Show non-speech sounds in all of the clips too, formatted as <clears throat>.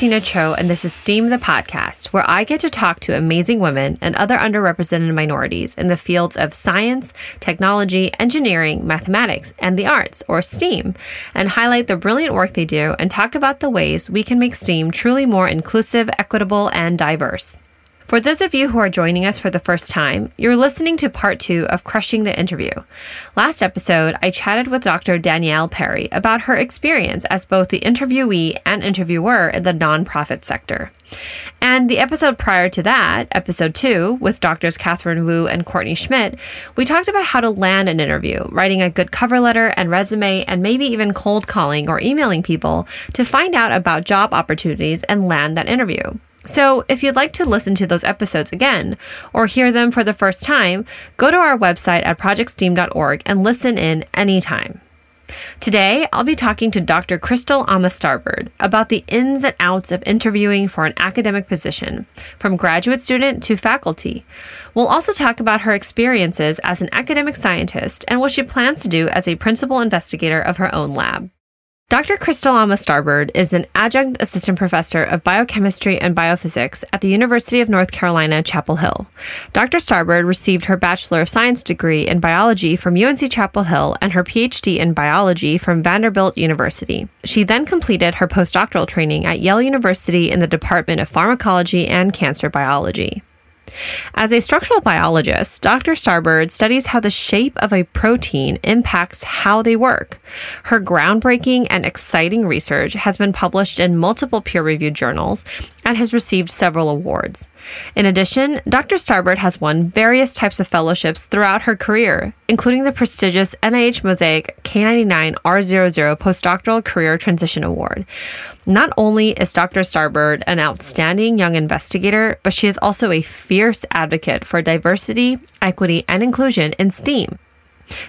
Christina Cho, and this is STEAM the podcast, where I get to talk to amazing women and other underrepresented minorities in the fields of science, technology, engineering, mathematics, and the arts, or STEAM, and highlight the brilliant work they do and talk about the ways we can make STEAM truly more inclusive, equitable, and diverse. For those of you who are joining us for the first time, you're listening to part two of Crushing the Interview. Last episode, I chatted with Dr. Danielle Perry about her experience as both the interviewee and interviewer in the nonprofit sector. And the episode prior to that, episode two, with doctors Catherine Wu and Courtney Schmidt, we talked about how to land an interview, writing a good cover letter and resume, and maybe even cold calling or emailing people to find out about job opportunities and land that interview. So, if you'd like to listen to those episodes again or hear them for the first time, go to our website at projectsteam.org and listen in anytime. Today, I'll be talking to Dr. Chrystal Ama-Starbird about the ins and outs of interviewing for an academic position, from graduate student to faculty. We'll also talk about her experiences as an academic scientist and what she plans to do as a principal investigator of her own lab. Dr. Chrystal Ama-Starbird is an adjunct assistant professor of biochemistry and biophysics at the University of North Carolina, Chapel Hill. Dr. Starbird received her Bachelor of Science degree in biology from UNC Chapel Hill and her PhD in biology from Vanderbilt University. She then completed her postdoctoral training at Yale University in the Department of Pharmacology and Cancer Biology. As a structural biologist, Dr. Starbird studies how the shape of a protein impacts how they work. Her groundbreaking and exciting research has been published in multiple peer reviewed journals and has received several awards. In addition, Dr. Starbird has won various types of fellowships throughout her career, including the prestigious NIH Mosaic K99 R00 Postdoctoral Career Transition Award. Not only is Dr. Starbird an outstanding young investigator, but she is also a fierce advocate for diversity, equity, and inclusion in STEAM.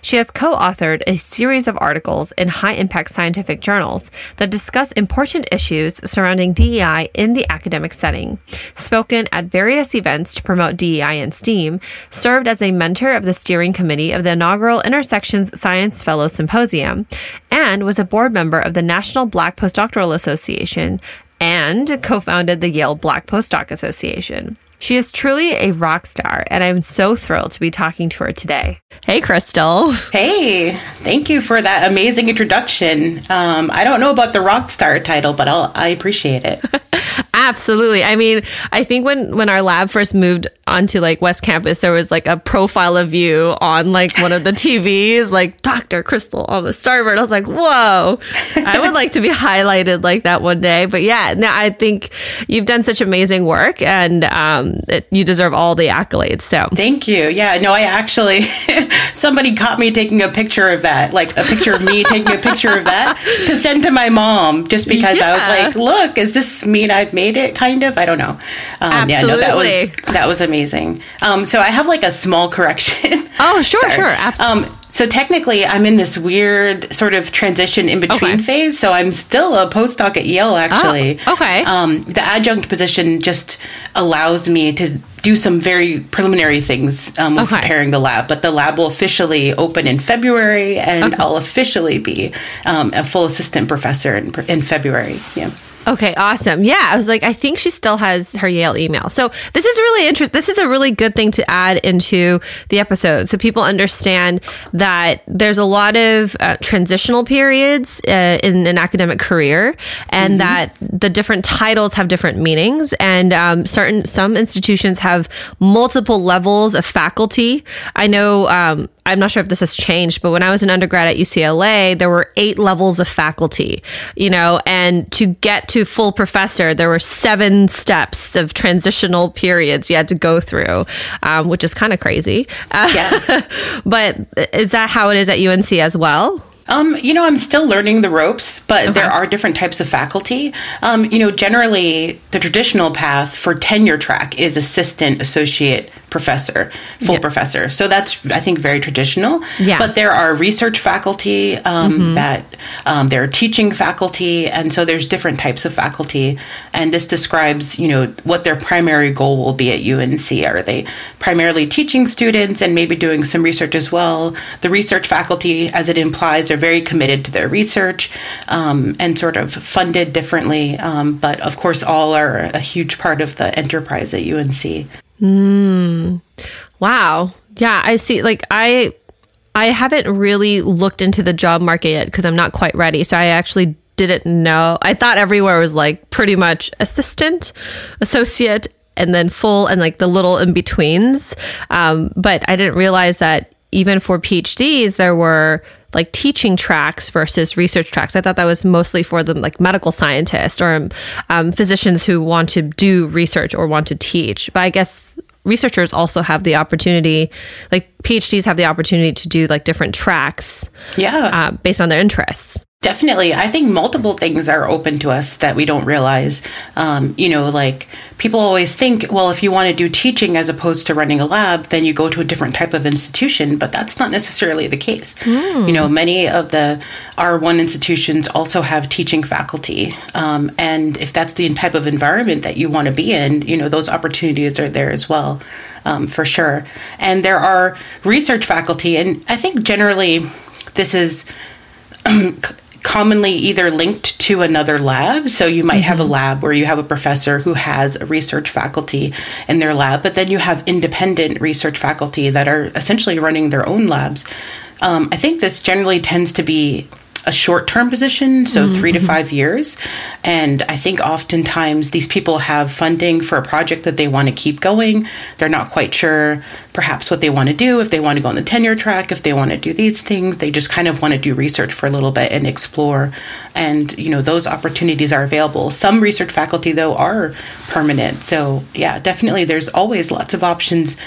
She has co authored a series of articles in high impact scientific journals that discuss important issues surrounding DEI in the academic setting, spoken at various events to promote DEI in STEAM, served as a mentor of the steering committee of the inaugural Intersections Science Fellow Symposium, and was a board member of the National Black Postdoctoral Association and co founded the Yale Black Postdoc Association. She is truly a rock star, and I'm so thrilled to be talking to her today. Hey, Chrystal. Hey, thank you for that amazing introduction. Um, I don't know about the rock star title, but I'll, I appreciate it. <laughs> Absolutely. I mean, I think when when our lab first moved onto like West Campus, there was like a profile of you on like one of the <laughs> TVs, like Dr. Chrystal on the starboard. I was like, whoa, I would like to be highlighted like that one day. But yeah, now I think you've done such amazing work, and um, it, you deserve all the accolades. So thank you. Yeah, no, I actually <laughs> somebody caught me taking a picture of that, like a picture of me <laughs> taking a picture of that to send to my mom, just because yeah. I was like, look, is this mean I've made it? Kind of. I don't know. Um, Absolutely. Yeah, no, that was that was amazing. Um, so I have like a small <laughs> correction. Oh, sure, sure, absolutely. Um, so technically, I'm in this weird sort of transition in between okay. phase. So I'm still a postdoc at Yale, actually. Oh, okay. Um, the adjunct position just allows me to do some very preliminary things um, with okay. preparing the lab. But the lab will officially open in February, and okay. I'll officially be um, a full assistant professor in, in February. Yeah. Okay, awesome. Yeah, I was like, I think she still has her Yale email. So this is really interesting. This is a really good thing to add into the episode so people understand that there's a lot of uh, transitional periods uh, in an academic career and mm-hmm. that the different titles have different meanings and um, certain some institutions have multiple levels of faculty. I know um, I'm not sure if this has changed, but when I was an undergrad at UCLA, there were eight levels of faculty, you know, and to get to full professor, there were seven steps of transitional periods you had to go through, um, which is kind of crazy. Yeah. <laughs> but is that how it is at UNC as well? Um, you know, I'm still learning the ropes, but okay. there are different types of faculty. Um, you know, generally, the traditional path for tenure track is assistant, associate, professor, full yeah. professor. So that's, I think, very traditional. Yeah. But there are research faculty um, mm-hmm. that um, there are teaching faculty, and so there's different types of faculty. And this describes, you know, what their primary goal will be at UNC. Are they primarily teaching students and maybe doing some research as well? The research faculty, as it implies, are very committed to their research um, and sort of funded differently. Um, but of course, all are a huge part of the enterprise at UNC. Mm. Wow. Yeah, I see. Like I I haven't really looked into the job market yet because I'm not quite ready. So I actually didn't know. I thought everywhere was like pretty much assistant, associate, and then full, and like the little in betweens. Um, but I didn't realize that even for PhDs, there were like teaching tracks versus research tracks. I thought that was mostly for the like medical scientists or um, physicians who want to do research or want to teach. But I guess researchers also have the opportunity, like PhDs have the opportunity to do like different tracks, yeah, uh, based on their interests. Definitely. I think multiple things are open to us that we don't realize. Um, you know, like people always think, well, if you want to do teaching as opposed to running a lab, then you go to a different type of institution, but that's not necessarily the case. Mm. You know, many of the R1 institutions also have teaching faculty. Um, and if that's the type of environment that you want to be in, you know, those opportunities are there as well. Um, for sure. And there are research faculty, and I think generally this is <clears throat> commonly either linked to another lab. So you might mm-hmm. have a mm-hmm. lab where you have a professor who has a research faculty in their lab, but then you have independent research faculty that are essentially running their own labs. Um, I think this generally tends to be a short term position, so mm-hmm. three to five years. And I think oftentimes these people have funding for a project that they want to keep going. They're not quite sure perhaps what they want to do, if they want to go on the tenure track, if they want to do these things. They just kind of want to do research for a little bit and explore. And, you know, those opportunities are available. Some research faculty, though, are permanent. So, yeah, definitely there's always lots of options.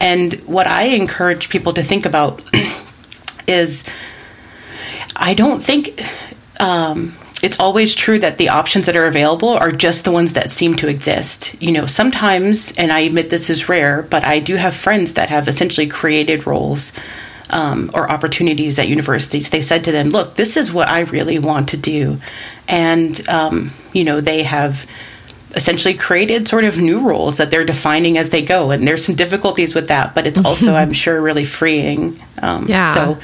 And what I encourage people to think about <clears throat> is I don't think um, it's always true that the options that are available are just the ones that seem to exist. You know, sometimes, and I admit this is rare, but I do have friends that have essentially created roles um, or opportunities at universities. They've said to them, look, this is what I really want to do. And, um, you know, they have essentially created sort of new roles that they're defining as they go. And there's some difficulties with that, but it's also, <laughs> I'm sure, really freeing. Um, yeah. So,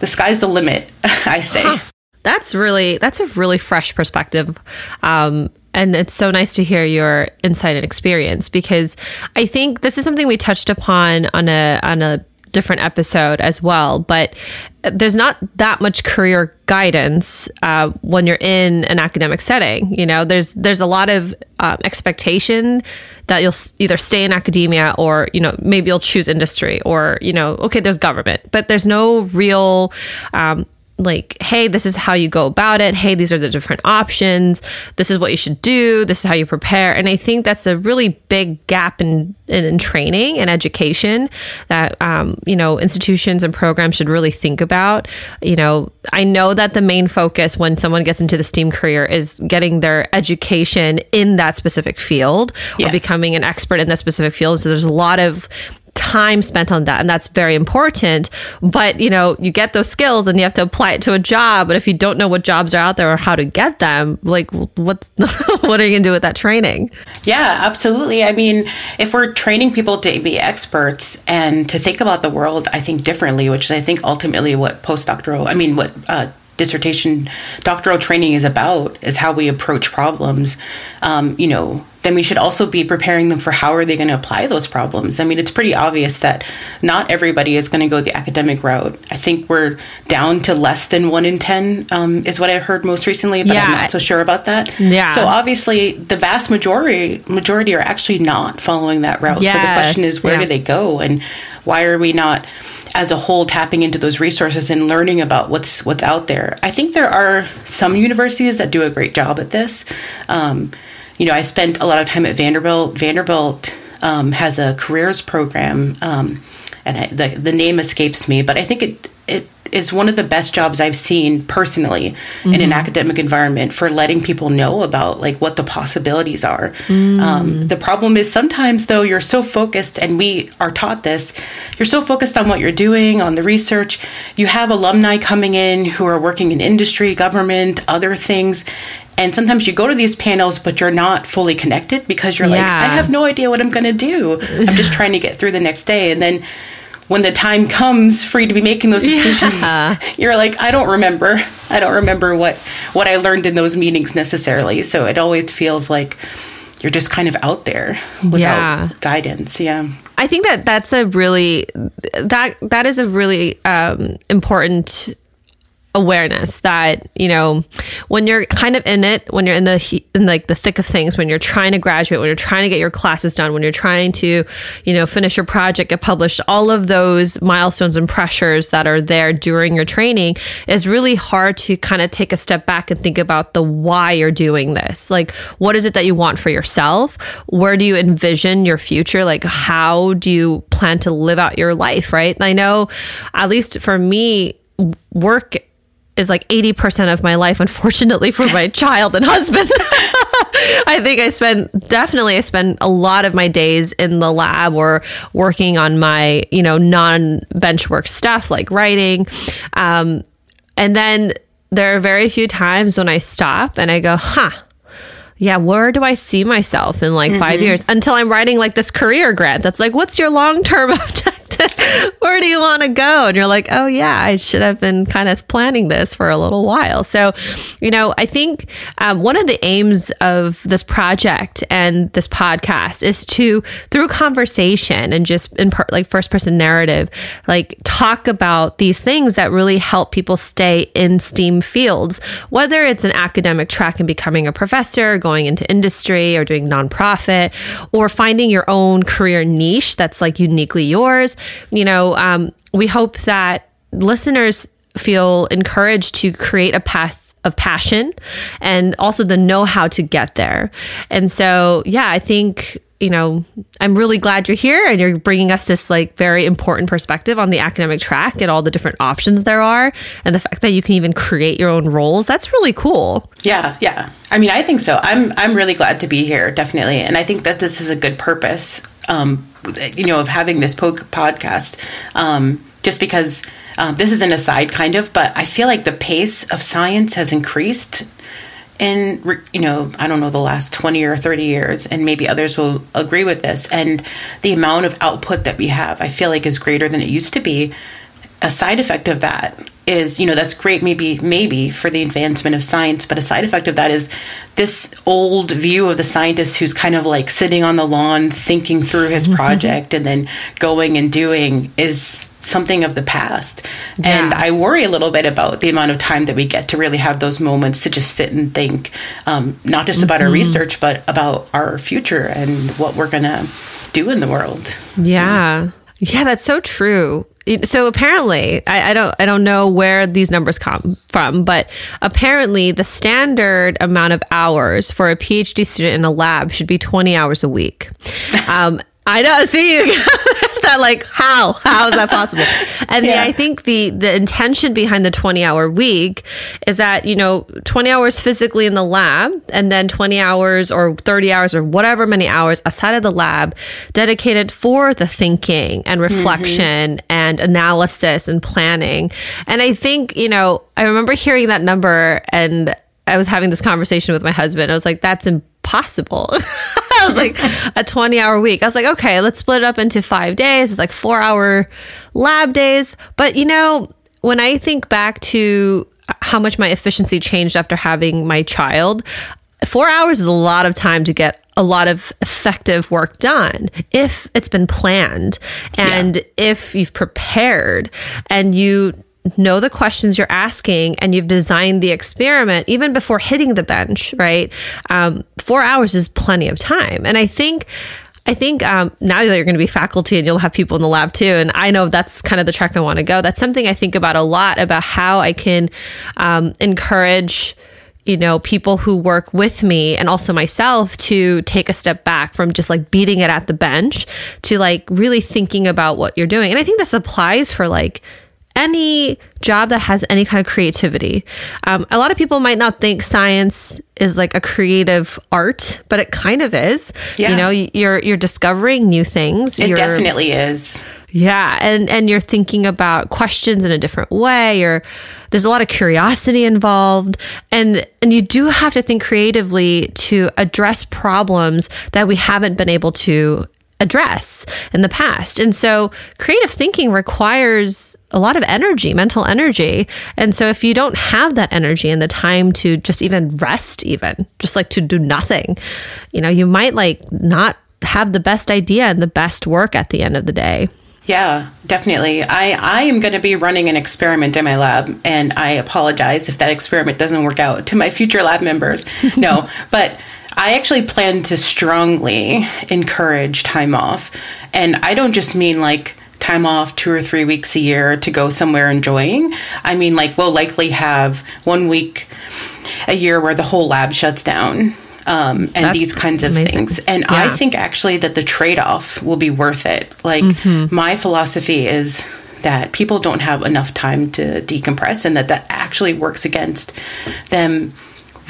the sky's the limit, <laughs> I say. Huh. That's really that's a really fresh perspective. Um, and it's so nice to hear your insight and experience because I think this is something we touched upon on a on a different episode as well. But there's not that much career guidance uh, when you're in an academic setting. You know, there's there's a lot of uh, expectation that you'll either stay in academia or you know maybe you'll choose industry or you know okay there's government, but there's no real um, like, hey, this is how you go about it. Hey, these are the different options. This is what you should do. This is how you prepare. And I think that's a really big gap in in, in training and education that um, you know institutions and programs should really think about. You know, I know that the main focus when someone gets into the STEAM career is getting their education in that specific field yeah. or becoming an expert in that specific field. So there's a lot of time spent on that and that's very important. But you know you get those skills and you have to apply it to a job. But if you don't know what jobs are out there or how to get them like what <laughs> what are you going to do with that training? Yeah absolutely. I mean if we're training people to be experts and to think about the world i think differently which is i think ultimately what postdoctoral i mean what uh, dissertation doctoral training is about is how we approach problems. Um, you know then we should also be preparing them for how are they going to apply those problems i mean it's pretty obvious that not everybody is going to go the academic route i think we're down to less than one in ten um, is what i heard most recently but yeah. i'm not so sure about that yeah so obviously the vast majority majority are actually not following that route yes. so the question is where yeah. do they go and why are we not as a whole tapping into those resources and learning about what's what's out there. I think there are some universities that do a great job at this. Um, you know, I spent a lot of time at Vanderbilt. Vanderbilt um, has a careers program, um, and I, the the name escapes me, but I think it it is one of the best jobs I've seen personally mm-hmm. in an mm-hmm. academic environment for letting people know about like what the possibilities are. Mm. Um, the problem is sometimes though you're so focused, and we are taught this, you're so focused on what you're doing, on the research. You have alumni coming in who are working in industry, government, other things. And sometimes you go to these panels, but you're not fully connected because you're yeah. like, I have no idea what I'm going to do. I'm just trying to get through the next day. And then when the time comes for you to be making those decisions, yeah. you're like, I don't remember. I don't remember what what I learned in those meetings necessarily. So it always feels like you're just kind of out there without yeah. guidance. Yeah. I think that that's a really that that is a really um, important awareness that you know when you're kind of in it when you're in the in like the thick of things when you're trying to graduate when you're trying to get your classes done when you're trying to you know finish your project get published all of those milestones and pressures that are there during your training is really hard to kind of take a step back and think about the why you're doing this. Like what is it that you want for yourself? Where do you envision your future? Like how do you plan to live out your life right? I know at least for me work is like 80% of my life, unfortunately, for my <laughs> child and husband. <laughs> I think I spend definitely I spend a lot of my days in the lab or working on my, you know, non bench work stuff like writing. Um, and then there are very few times when I stop and I go, huh, yeah, where do I see myself in like mm-hmm. five years until I'm writing like this career grant that's like, what's your long term <laughs> objective? <laughs> where do you want to go? And you're like, oh, yeah, I should have been kind of planning this for a little while. So, you know, I think um, one of the aims of this project and this podcast is to, through conversation and just in per- like first person narrative, like talk about these things that really help people stay in STEAM fields, whether it's an academic track and becoming a professor, going into industry or doing nonprofit, or finding your own career niche that's like uniquely yours you know, um, we hope that listeners feel encouraged to create a path of passion and also the know how to get there. And so, yeah, I think you know, I'm really glad you're here and you're bringing us this like very important perspective on the academic track and all the different options there are and the fact that you can even create your own roles. That's really cool. Yeah, yeah. I mean, I think so. I'm I'm really glad to be here, definitely. And I think that this is a good purpose um, you know, of having this po- podcast, um, just because uh, this is an aside kind of, but I feel like the pace of science has increased in, you know, I don't know, the last 20 or 30 years, and maybe others will agree with this. And the amount of output that we have, I feel like is greater than it used to be. A side effect of that is you know that's great maybe maybe for the advancement of science but a side effect of that is this old view of the scientist who's kind of like sitting on the lawn thinking through his <laughs> project and then going and doing is something of the past yeah. and i worry a little bit about the amount of time that we get to really have those moments to just sit and think um, not just about mm-hmm. our research but about our future and what we're gonna do in the world yeah yeah that's so true so apparently I, I, don't i don't know where these numbers come from but apparently the standard amount of hours for a phd student in a lab should be 20 hours a week <laughs> um, I know. See, that like how <laughs> how is that possible? <laughs> And yeah. the, I think the the intention behind the twenty hour week is that you know twenty hours physically in the lab, and then twenty hours or thirty hours or whatever many hours outside of the lab dedicated for the thinking and mm-hmm. reflection mm-hmm. and analysis and planning. And I think you know I remember hearing that number and. I was having this conversation with my husband. I was like, that's impossible. <laughs> I was like, a 20 hour week. I was like, okay, let's split it up into five days. It's like four hour lab days. But, you know, when I think back to how much my efficiency changed after having my child, four hours is a lot of time to get a lot of effective work done if it's been planned and yeah. if you've prepared and you know the questions you're asking and you've designed the experiment even before hitting the bench, right? Um, four hours is plenty of time. And I think. I think um, now that you're going to be faculty and you'll have people in the lab too, and I know that's kind of the track I want to go. That's something I think about a lot about how I can um, encourage you know, people who work with me and also myself to take a step back from just like beating it at the bench to like really thinking about what you're doing. And I think this applies for like any job that has any kind of creativity. Um, a lot of people might not think science is like a creative art, but it kind of is. Yeah. You know, you're you're discovering new things. It you're, definitely is. Yeah, and and you're thinking about questions in a different way or there's a lot of curiosity involved and and you do have to think creatively to address problems that we haven't been able to address in the past. And so creative thinking requires a lot of energy, mental energy. And so if you don't have that energy and the time to just even rest even, just like to do nothing, you know, you might like not have the best idea and the best work at the end of the day. Yeah, definitely. I, I am going to be running an experiment in my lab, and I apologize if that experiment doesn't work out to my future lab members. No, <laughs> but I actually plan to strongly encourage time off. And I don't just mean like time off two or three weeks a year to go somewhere enjoying. I mean, like, we'll likely have one week a year where the whole lab shuts down. Um, and That's these kinds of amazing. things. And yeah. I think actually that the trade off will be worth it. Like, mm-hmm. my philosophy is that people don't have enough time to decompress and that that actually works against them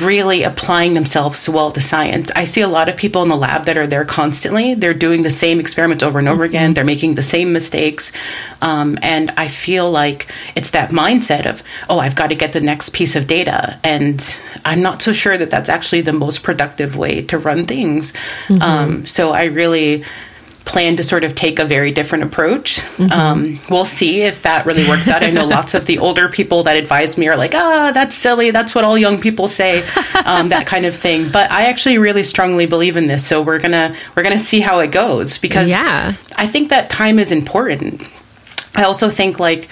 really applying themselves well to science. I see a lot of people in the lab that are there constantly. They're doing the same experiments over and over mm-hmm. again. They're making the same mistakes. Um, and I feel like it's that mindset of, oh, I've got to get the next piece of data. And I'm not so sure that that's actually the most productive way to run things. Mm-hmm. Um, so I really plan to sort of take a very different approach. Mm-hmm. Um, we'll see if that really works out. I know <laughs> lots of the older people that advise me are like, ah, oh, that's silly. That's what all young people say, um, that kind of thing. But I actually really strongly believe in this. So we're gonna we're gonna see how it goes because yeah. I think that time is important. I also think like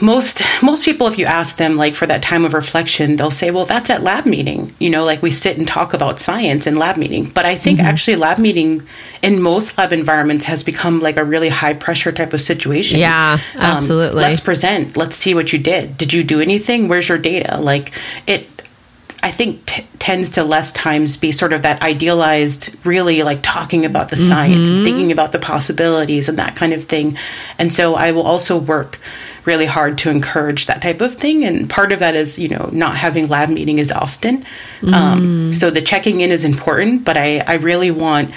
most most people if you ask them like for that time of reflection they'll say well that's at lab meeting. You know like we sit and talk about science in lab meeting. But i think mm-hmm. actually lab meeting in most lab environments has become like a really high pressure type of situation. Yeah um, absolutely. um, let's present. Let's see what you did. Did you do anything? Where's your data? Like it I think t- tends to less times be sort of that idealized, really like talking about the science mm-hmm. and thinking about the possibilities and that kind of thing. And so I will also work really hard to encourage that type of thing. And part of that is, you know, not having lab meeting as often. Um, mm. Um, so the checking in is important, but I, I really want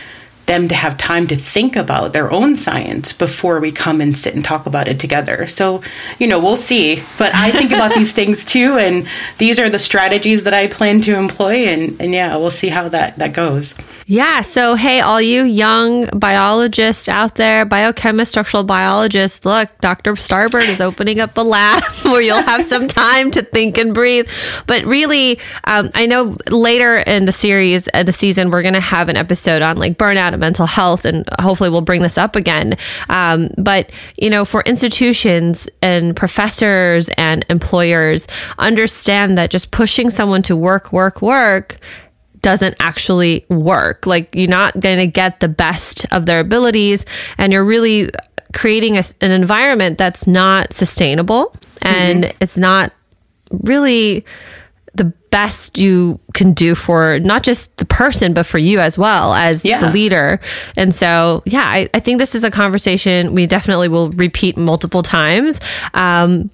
them to have time to think about their own science before we come and sit and talk about it together. So, you know, we'll see. But I think about these <laughs> things too, and these are the strategies that I plan to employ. And, and yeah, we'll see how that, that goes. Yeah. So, hey, all you young biologists out there, biochemists, structural biologists, look, Dr. Starbird is opening up a lab <laughs> where you'll have some <laughs> time to think and breathe. But really, um, I know later in the series, uh, the season, we're going to have an episode on like burnout and mental health, and hopefully we'll bring this up again. Um, but, you know, for institutions and professors and employers, understand that just pushing someone to work, work, work doesn't actually work. Like you're not going to get the best of their abilities and you're really creating a, an environment that's not sustainable and mm-hmm. it's not really the best you can do for not just the person, but for you as well as yeah. the leader. And so, yeah, I, I, think this is a conversation we definitely will repeat multiple times. Um,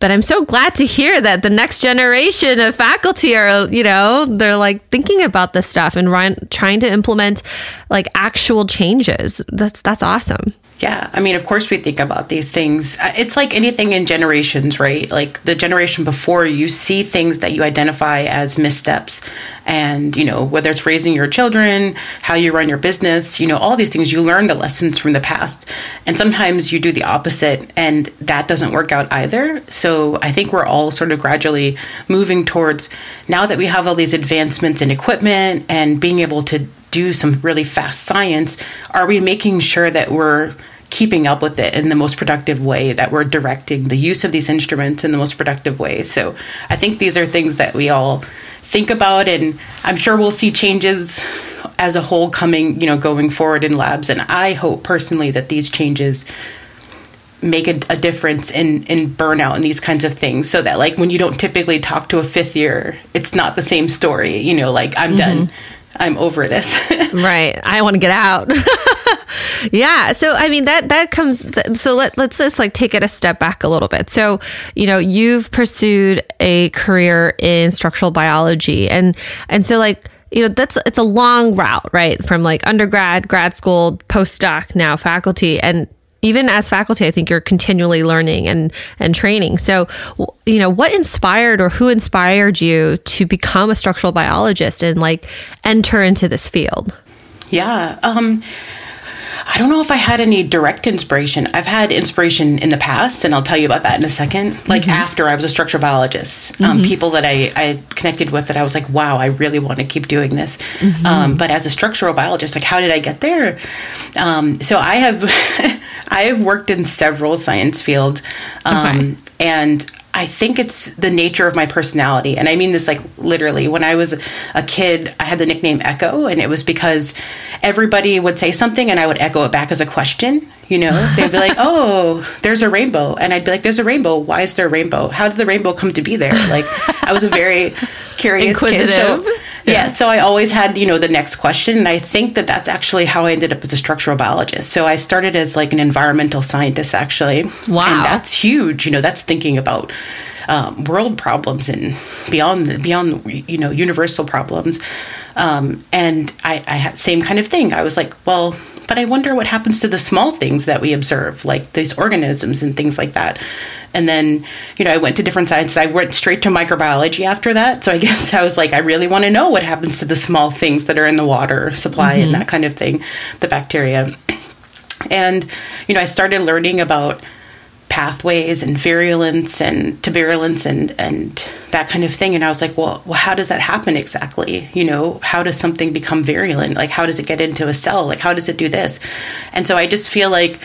but I'm so glad to hear that the next generation of faculty are, you know, they're like thinking about this stuff and trying to implement like actual changes. That's that's awesome. Yeah, I mean, of course we think about these things. Uh, it's like anything in generations, right? Like the generation before, you see things that you identify as missteps, and you know whether it's raising your children, how you run your business, you know, all these things. You learn the lessons from the past, and sometimes you do the opposite, and that doesn't work out either. So I think we're all sort of gradually moving towards now that we have all these advancements in equipment and being able to do some really fast science, are we making sure that we're keeping up with it in the most productive way, that we're directing the use of these instruments in the most productive way? So I think these are things that we all think about, and I'm sure we'll see changes as a whole coming, you know, going forward in labs. And I hope personally that these changes make a, a, difference in in burnout and these kinds of things so that like when you don't typically talk to a fifth year it's not the same story you know like i'm mm-hmm. done I'm over this. <laughs> right. I want to get out. <laughs> yeah. So I mean that that comes. So let let's just like take it a step back a little bit. So you know you've pursued a career in structural biology, and and so like you know that's it's a long route right from like undergrad grad school postdoc now faculty and even as faculty i think you're continually learning and and training. So you know what inspired or who inspired you to become a structural biologist and like enter into this field? Yeah um I don't know if I had any direct inspiration. I've had inspiration in the past, and I'll tell you about that in a second. Like mm-hmm. after I was a structural biologist, um, mm-hmm. people that I, I connected with that I was like, wow, I really want to keep doing this. Mm-hmm. Um, but as a structural biologist, like, how did I get there? Um, so I have, <laughs> I have worked in several science fields, um, okay. and I think it's the nature of my personality. And I mean this like literally. When I was a kid, I had the nickname Echo, and it was because everybody would say something and I would echo it back as a question. You know, <laughs> they'd be like, oh, there's a rainbow. And I'd be like, there's a rainbow. Why is there a rainbow? How did the rainbow come to be there? Like, I was a very <laughs> curious kid. So, yeah. yeah. So I always had, you know, the next question. And I think that that's actually how I ended up as a structural biologist. So I started as like an environmental scientist, actually. Wow. And that's huge. You know, that's thinking about um, world problems and beyond, beyond, you know, universal problems. Um, and I, I had same kind of thing. I was like, well, but I wonder what happens to the small things that we observe, like these organisms and things like that. And then, you know, I went to different sciences. I went straight to microbiology after that. So I <laughs> guess I was like, I really want to know what happens to the small things that are in the water supply mm-hmm. and that kind of thing, the bacteria. And, you know, I started learning about pathways and virulence and to virulence and and that kind of thing. And i was like well, well how does that happen exactly? You know how does something become virulent? Like how does it get into a cell? Like how does it do this? And so i just feel like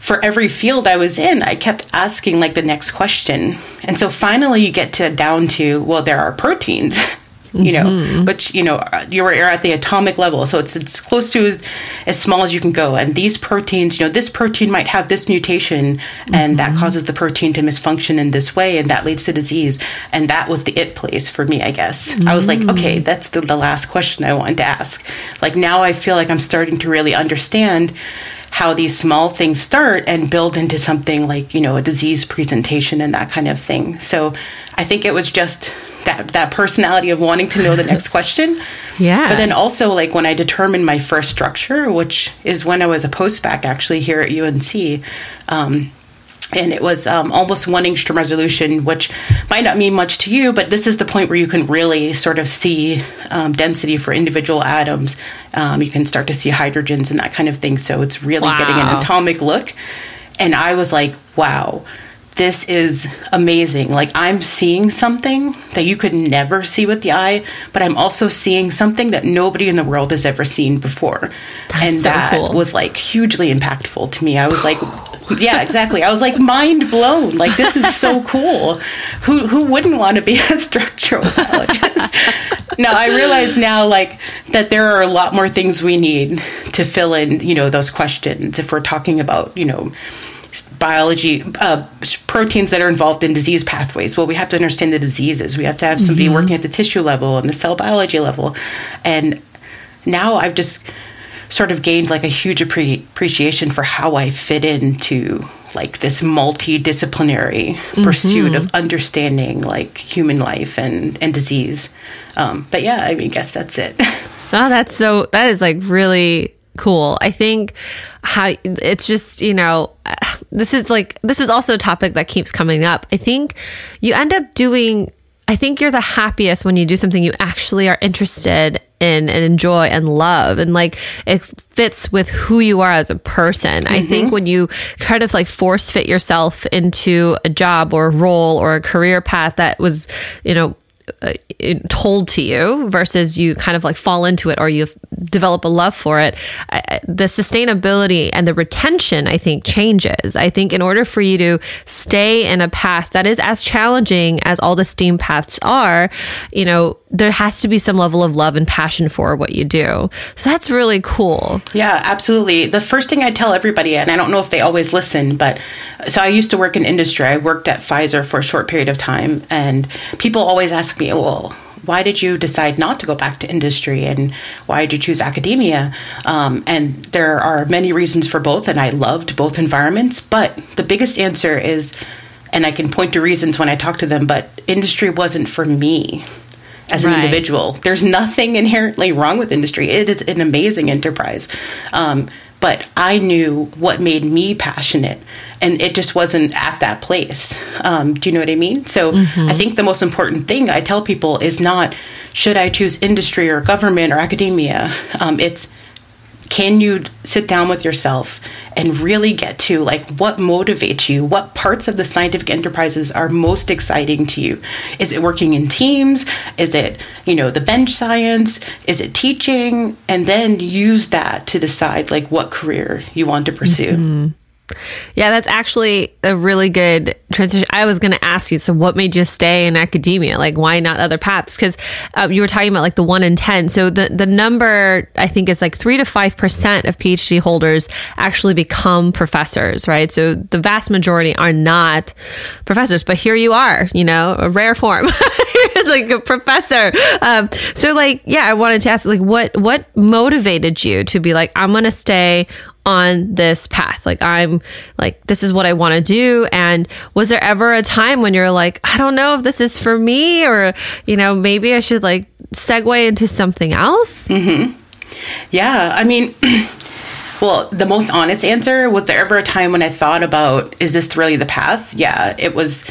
for every field i was in i kept asking like the next question. And so finally you get to down to well there are proteins <laughs> you know, mm-hmm. which you know you're, you're at the atomic level, so it's it's close to as, as small as you can go. And these proteins, you know, this protein might have this mutation, and mm-hmm. that causes the protein to misfunction in this way, and that leads to disease. And that was the it place for me, I guess. Mm-hmm. I was like, okay, mm. that's the, the last question I wanted to ask. Like now, I feel like I'm starting to really understand how these small things start and build into something like you know a disease presentation and that kind of thing so i think it was just that that personality of wanting to know the next question. <laughs> Yeah. But then also like when I determined my first structure, which is when I was a postbac actually here at UNC. Um, and it was um, almost one angstrom resolution, which might not mean much to you, but this is the point where you can really sort of see um, density for individual atoms. Um, you can start to see hydrogens and that kind of thing. So it's really wow. getting an atomic look. And I was like, wow, this is amazing. Like I'm seeing something that you could never see with the eye, but I'm also seeing something that nobody in the world has ever seen before. That's and so that cool. was like hugely impactful to me. I was like, <gasps> yeah, exactly. I was like mind blown. Like this is so <laughs> cool. Who who wouldn't want to be <laughs> a structural biologist? no, I realize now like that there are a lot more things we need to fill in, you know, those questions if we're talking about, you know, biology uh, proteins that are involved in disease pathways well we have to understand the diseases we have to have somebody mm-hmm. working at the tissue level and the cell biology level and now i've just sort of gained like a huge appre- appreciation for how i fit into like this multidisciplinary mm-hmm. pursuit of understanding like human life and and disease um, but yeah i mean I guess that's it <laughs> oh that's so that is like really cool. I think how it's just, you know, this is like, this is also a topic that keeps coming up. I think you end up doing, I think you're the happiest when you do something you actually are interested in and enjoy and love. And like it fits with who you are as a person. Mm-hmm. I think when you kind of like force fit yourself into a job or a role or a career path that was, you know, uh, told to you versus you kind of like fall into it or you develop a love for it the sustainability and the retention i think changes. I think in order for you to stay in a path that is as challenging as all the steam paths are you know there has to be some level of love and passion for what you do so that's really cool yeah absolutely the first thing i tell everybody and i don't know if they always listen but so i used to work in industry i worked at pfizer for a short period of time and people always ask me, well, why did you decide not to go back to industry and why did you choose academia? Um, and there are many reasons for both, and I loved both environments. But the biggest answer is, and I can point to reasons when I talk to them, but industry wasn't for me as an right. individual. There's nothing inherently wrong with industry. It is an amazing enterprise. Um, but I knew what made me passionate, and it just wasn't at that place. Um, do you know what I mean? So mm-hmm. I think the most important thing I tell people is not should I choose industry or government or academia. Um, it's can you sit down with yourself and really get to like what motivates you? What parts of the scientific enterprises are most exciting to you? Is it working in teams? Is it you know the bench science? Is it teaching? And then use that to decide like what career you want to pursue. Mm-hmm. Yeah, that's actually a really good transition. I was going to ask you, so what made you stay in academia? Like, why not other paths? Because uh, you were talking about like the one in 10. So the, the number, I think, is like three to 5% of PhD holders actually become professors, right? So the vast majority are not professors, but here you are, you know, a rare form. <laughs> Here's like a professor. Um, so, like, yeah, I wanted to ask, like, what, what motivated you to be like, I'm going to stay on this path. Like I'm like this is what I want to do and was there ever a time when you're like I don't know if this is for me or you know maybe I should like segue into something else? Mhm. Yeah, I mean <clears throat> Well, the most honest answer was there ever a time when I thought about is this really the path? Yeah, it was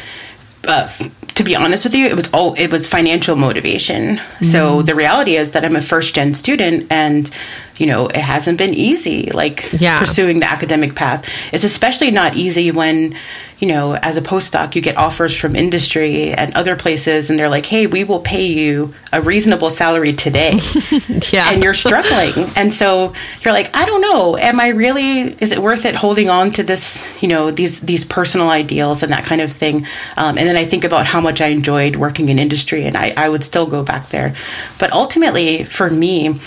uh, to be honest with you, it was all it was financial motivation. Mm. So the reality is that I'm a first gen student and you know, it hasn't been easy, like yeah. pursuing the academic path. It's especially not easy when, you know, as a postdoc, you get offers from industry and other places, and they're like, hey, we will pay you a reasonable salary today. <laughs> yeah. And you're struggling. and so you're like, I don't know, am I really, is it worth it holding on to this, you know, these, these personal ideals and that kind of thing? Um, and then I think about how much I enjoyed working in industry, and I, I would still go back there. But ultimately, for me,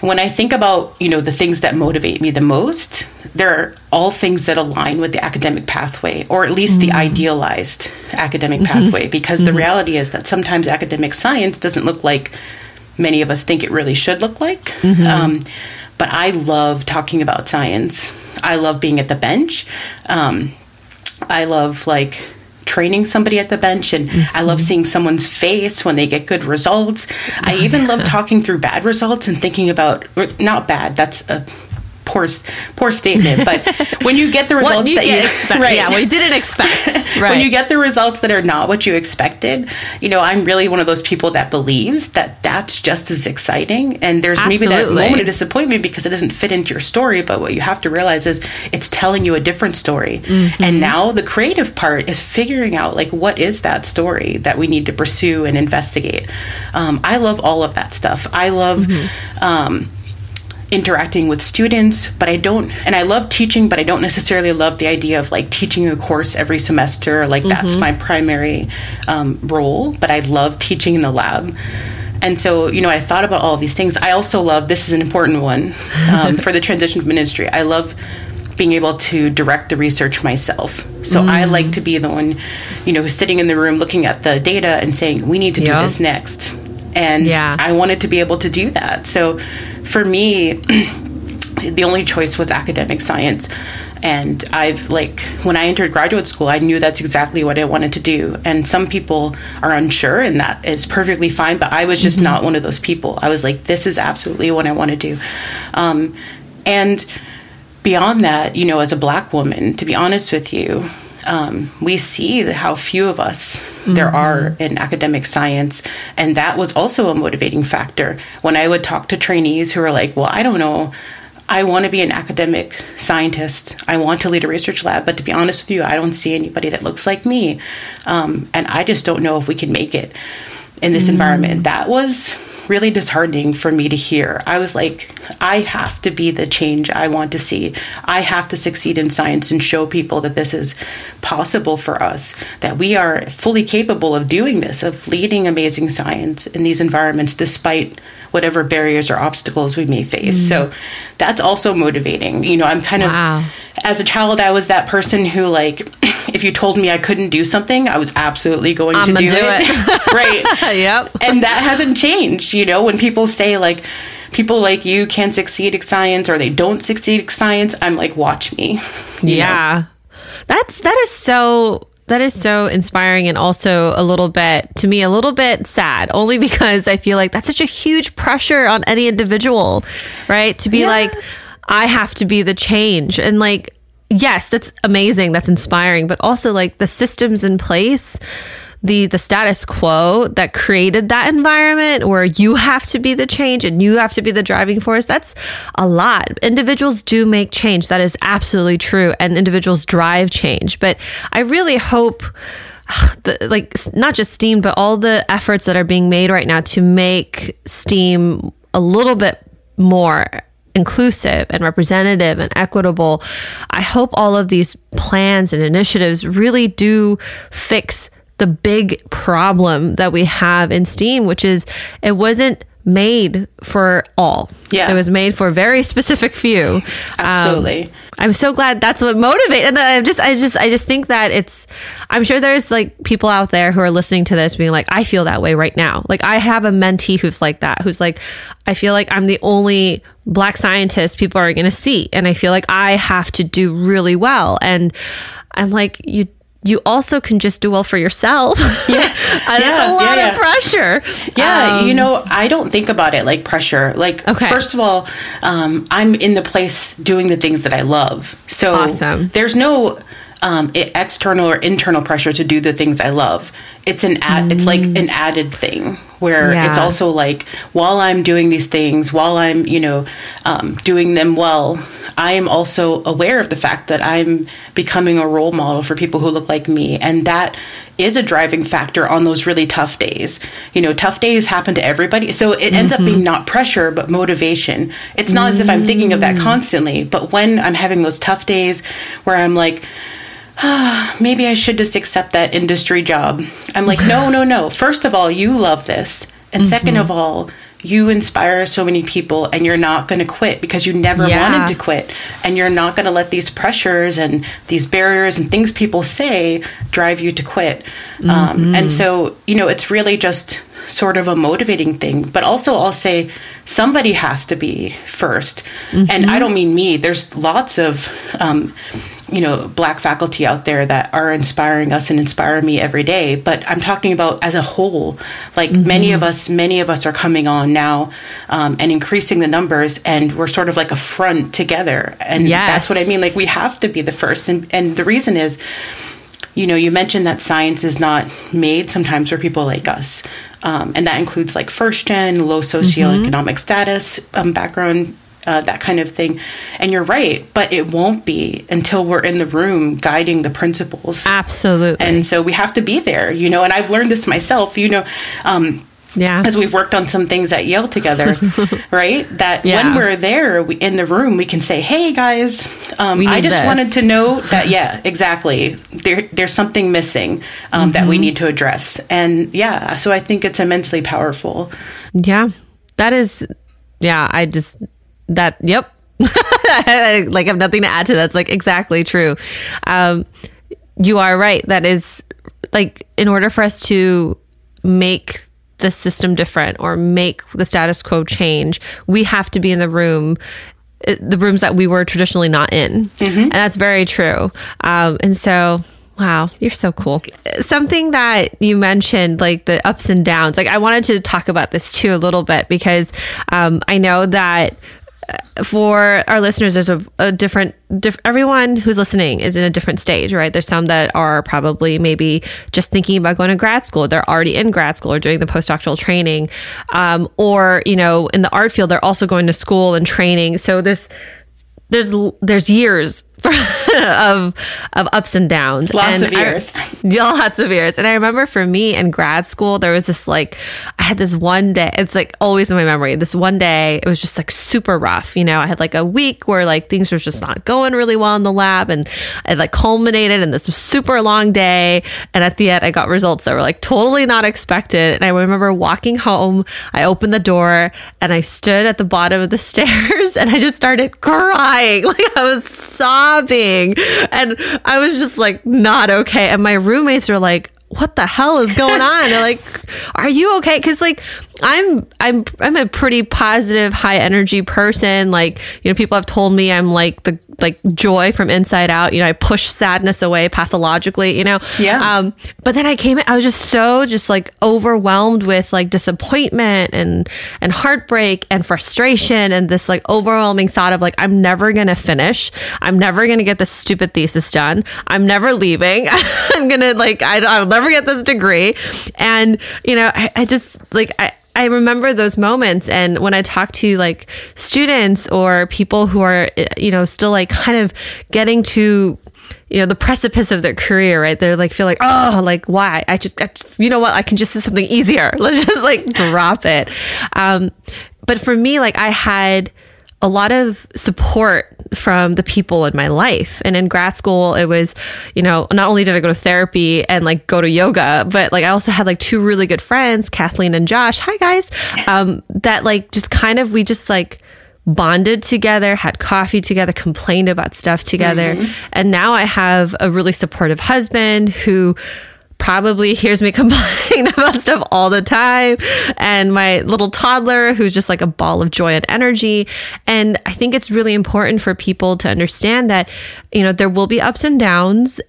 when I think about, you know, the things that motivate me the most, they're all things that align with the academic pathway, or at least mm-hmm. the idealized academic mm-hmm. pathway, because mm-hmm. the reality is that sometimes academic science doesn't look like many of us think it really should look like. Mm-hmm. Um, but I love talking about science. I love being at the bench. Um, I love like training somebody at the bench and mm-hmm. I love seeing someone's face when they get good results. I even love <laughs> talking through bad results and thinking about not bad, that's a poor poor statement, but when you get the results you that you expect, <laughs> right, yeah, we didn't expect, right. <laughs> when you get the results that are not what you expected, you know, I'm really one of those people that believes that that's just as exciting. And there's Absolutely. maybe that moment of disappointment because it doesn't fit into your story, but what you have to realize is it's telling you a different story. Mm-hmm. And now the creative part is figuring out like what is that story that we need to pursue and investigate. Um, I love all of that stuff. I love. Mm-hmm. Um, interacting with students, but I don't, and I love teaching, but I don't necessarily love the idea of like teaching a course every semester. Like mm-hmm. that's my primary um, role, but I love teaching in the lab. And so, you know, I thought about all of these things. I also love, this is an important one um, <laughs> for the transition from industry. I love being able to direct the research myself. So mm. I like to be the one, you know, sitting in the room looking at the data and saying, we need to yep. do this next. And yeah. I wanted to be able to do that. So for me, <clears throat> the only choice was academic science. And I've like when I entered graduate school, I knew that's exactly what I wanted to do. And some people are unsure, and that is perfectly fine. But I was just mm-hmm. not one of those people. I was like, this is absolutely what I want to do. Um, and beyond that, you know, as a black woman, to be honest with you, um, we see how few of us mm-hmm. there are in academic science. And that was also a motivating factor. When I would talk to trainees who are like, well, I don't know. I want to be an academic scientist. I want to lead a research lab, but to be honest with you, I don't see anybody that looks like me. Um, and I just don't know if we can make it in this mm. environment. That was really disheartening for me to hear. I was like, I have to be the change I want to see. I have to succeed in science and show people that this is possible for us, that we are fully capable of doing this, of leading amazing science in these environments despite whatever barriers or obstacles we may face. Mm. So that's also motivating. You know, I'm kind wow. of as a child I was that person who like <clears throat> if you told me I couldn't do something, I was absolutely going I'm to do, do, it. it. <laughs> right. <laughs> yep. And that hasn't changed. You know, when people say like people like you can't succeed at science or they don't succeed at science, I'm like, watch me. <laughs> Yeah. Know? That's that is so that is so inspiring and also a little bit to me a little bit sad only because I feel like that's such a huge pressure on any individual, right? To be yeah. like I have to be the change and like yes, that's amazing, that's inspiring, but also like the systems in place the the status quo that created that environment where you have to be the change and you have to be the driving force that's a lot. Individuals do make change. That is absolutely true and individuals drive change. But i really hope the, like not just STEAM but all the efforts that are being made right now to make STEAM a little bit more inclusive and representative and equitable. I hope all of these plans and initiatives really do fix the big problem that we have in STEAM, which is it wasn't made for all. Yeah. It was made for a very specific few. Absolutely. Um, I'm so glad that's what motivated. And I just, I just, I just think that it's, I'm sure there's like people out there who are listening to this being like, I feel that way right now. Like I have a mentee who's like that, who's like, I feel like I'm the only black scientist people are going to see. And I feel like I have to do really well. And I'm like, you you also can just do well for yourself. <laughs> Yeah. <laughs> That's yeah, a lot yeah, yeah. of pressure. Yeah. Um, you know, I don't think about it like pressure. Like, okay. first of all, um, I'm in the place doing the things that I love. So awesome. there's no um, external or internal pressure to do the things I love. It's an ad, mm. it's like mm. an added thing where yeah. it's also like while I'm doing these things, while I'm you know um, doing them well, I am also aware of the fact that I'm becoming a role model for people who look like me, and that is a driving factor on those really tough days. You know, tough days happen to everybody, so it ends mm-hmm. up being not pressure but motivation. It's not mm. as if I'm thinking of that mm. constantly, but when I'm having those tough days where I'm like <sighs> maybe I should just accept that industry job. I'm like, no, no, no. First of all, you love this. And mm-hmm. second of all, you inspire so many people and you're not going to quit because you never yeah. wanted to quit. And you're not going to let these pressures and these barriers and things people say drive you to quit. Mm-hmm. Um, and so, you know, it's really just sort of a motivating thing. But also, I'll say somebody has to be 1st mm-hmm. And I don't mean me, there's lots of. Um, you know black faculty out there that are inspiring us and inspire me every day but i'm talking about as a whole like mm-hmm. many of us many of us are coming on now um, and increasing the numbers and we're sort of like a front together and yes. that's what i mean like we have to be the first and and the reason is you know you mentioned that science is not made sometimes for people like us um, and that includes like first gen low socioeconomic mm-hmm. status um, background uh, that kind of thing. And you're right, but it won't be until we're in the room guiding the principles. Absolutely. And so we have to be there, you know, and I've learned this myself, you know. Um, yeah. As we've worked on some things at Yale together, <laughs> right? That yeah. when we're there we, in the room, we can say, "Hey guys, um, I just this. wanted to know <laughs> that, yeah, exactly. There, there's something missing um, mm-hmm. that we mm-hmm. need to address." And yeah, so I think it's immensely powerful. Yeah, that is. Yeah, I just that, yep. <laughs> like, I have nothing to add to that. It's like exactly true. Um, you are right. That is like, in order for us to make the system different or make the status quo change, we have to be in the room uh, the rooms that we were traditionally not in. Mm-hmm. And that's very true. Um, and so, wow, you're so cool. Something that you mentioned, like the ups and downs, like I wanted to talk about this too a little bit because um, I know that for our listeners, there's a, a different, diff- everyone who's listening is in a different stage, right? There's some that are probably maybe just thinking about going to grad school. They're already in grad school or doing the postdoctoral training. Um, or, you know, in the art field, they're also going to school and training. So there's, there's there's years <laughs> of of ups and downs. Lots and of years. <laughs> I, lots of years. And I remember for me in grad school, there was this like I had this one day, it's like always in my memory. This one day, it was just like super rough. You know, I had like a week where like things were just not going really well in the lab and it like culminated in this super long day. And at the end I got results that were like totally not expected. And I remember walking home, I opened the door and I stood at the bottom of the <laughs> stairs and I just started crying. Like I was sobbing sobbing. And I was just like, not okay. And my roommates were like, what the hell is going on? They're like, are you okay? Cause like I'm I'm I'm a pretty positive, high energy person. Like, you know, people have told me I'm like the like joy from inside out. You know, I push sadness away pathologically, you know? Yeah. Um, but then I came I was just so just like overwhelmed with like disappointment and and heartbreak and frustration and this like overwhelming thought of like I'm never gonna finish. I'm never gonna get this stupid thesis done. I'm never leaving. <laughs> I'm gonna like I, I'll never get this degree. And, you know, I, I just like I I remember those moments. And when I talk to like students or people who are, you know, still like kind of getting to, you know, the precipice of their career, right? They're like, feel like, oh, like, why? I just, I just you know what? I can just do something easier. <laughs> Let's just like drop it. Um, but for me, like, I had, a lot of support from the people in my life. And in grad school, it was, you know, not only did I go to therapy and like go to yoga, but like I also had like two really good friends, Kathleen and Josh. Hi, guys. Um, that like just kind of, we just like, bonded together, had coffee together, complained about stuff together. Mm-hmm. And now I have a really supportive husband who probably hears me <laughs> complain about stuff all the time. And my little toddler who's just like a ball of joy and energy. And i think it's really important for people to understand that you know there will be ups and downs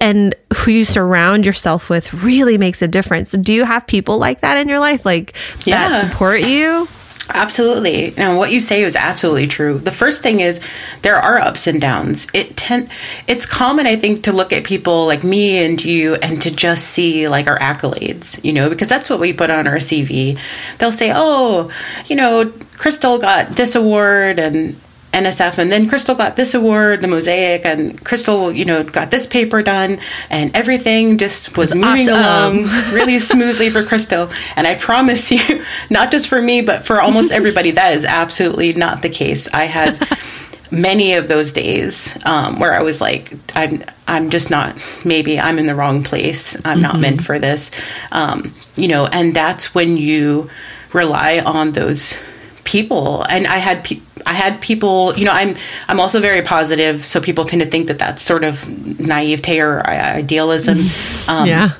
and who you surround yourself with really makes a difference. Do you have people like that in your life? Like yeah. that support you Absolutely. And what you say is absolutely true. The first thing is there are ups and downs. It ten- it's common I think to look at people like me and you and to just see like our accolades, you know, because that's what we put on our CV. They'll say, "Oh, you know, Chrystal got this award and NSF, and then Chrystal got this award, the Mosaic, and Chrystal, you know, got this paper done, and everything just was, was moving awesome. along really smoothly for Chrystal. And I promise you, <laughs> not just for me, but for almost <laughs> everybody, that is absolutely not the case. I had many of those days um, where I was like, I'm, I'm just not. Maybe I'm in the wrong place. I'm mm-hmm. not meant for this. Um, you know, and that's when you rely on those people and i had pe- i had people you know i'm i'm also very positive so people tend to think that that's sort of naivete or idealism. <laughs> Um, yeah.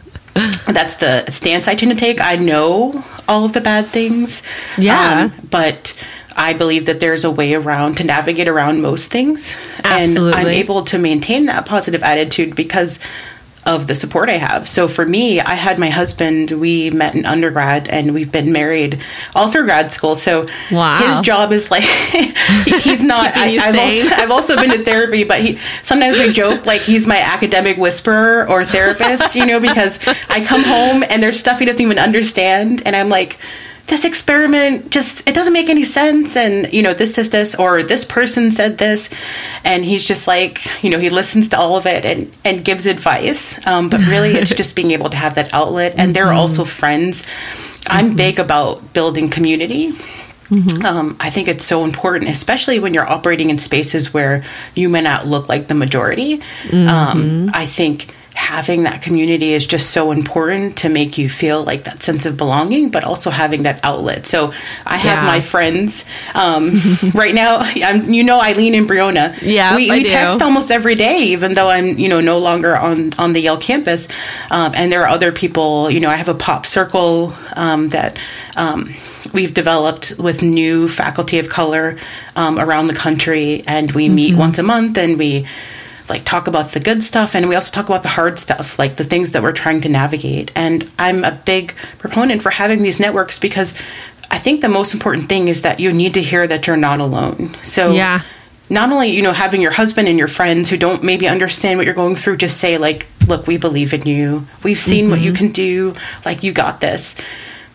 that's the stance i tend to take. I know all of the bad things. Yeah. Um, but I believe that there's a way around to navigate around most things. Absolutely. And I'm able to maintain that positive attitude because of the support I have. So for me, I had my husband, we met in undergrad and we've been married all through grad school. So wow. his job is like, <laughs> he's not, I, have also, I've also been to therapy, but he, sometimes we joke like he's my academic whisperer or therapist, you know, because I come home and there's stuff he doesn't even understand. And I'm like, this experiment just it doesn't make any sense and you know this this this or this person said this and he's just like you know he listens to all of it and and gives advice um, but really it's <laughs> just being able to have that outlet and they're mm-hmm. also friends i'm mm-hmm. big about building community Mm-hmm. Um, I think it's so important, especially when you're operating in spaces where you may not look like the majority. Mm-hmm. Um, I think having that community is just so important to make you feel like that sense of belonging, but also having that outlet. So I have yeah. my friends um, <laughs> right now. I'm, you know, Eileen and Briona. Yeah, we, we text almost every day, even though I'm, you know, no longer on on the Yale campus. Um, and there are other people. You know, I have a pop circle um, that um, we've developed with new faculty of color um, around the country, and we meet mm-hmm. once a month, and we like talk about the good stuff and we also talk about the hard stuff like the things that we're trying to navigate. And i'm a big proponent for having these networks because i think the most important thing is that you need to hear that you're not alone. So yeah. not only you know having your husband and your friends who don't maybe understand what you're going through just say like look we believe in you. We've seen mm-hmm. what you can do. Like you got this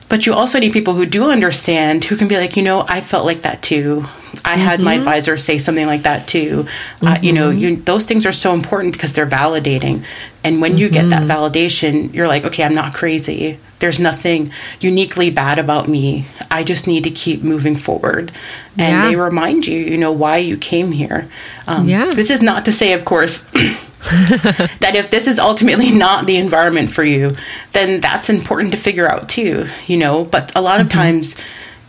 but you also need people who do understand who can be like you know i felt like that too I mm-hmm. had my mm-hmm. advisor say something like that too. Mm-hmm. Uh, you know, mm-hmm. you, those things are so important because they're validating. And when you get that mm-hmm. validation, you're like, okay, I'm not crazy. There's nothing uniquely bad about me. I just need to keep moving forward. And yeah. they remind you, you know, why you came here. Um, yeah. This is not to say, of course, <coughs> that if this is ultimately not the environment for you, then that's important to figure out too, you know. But a lot of times,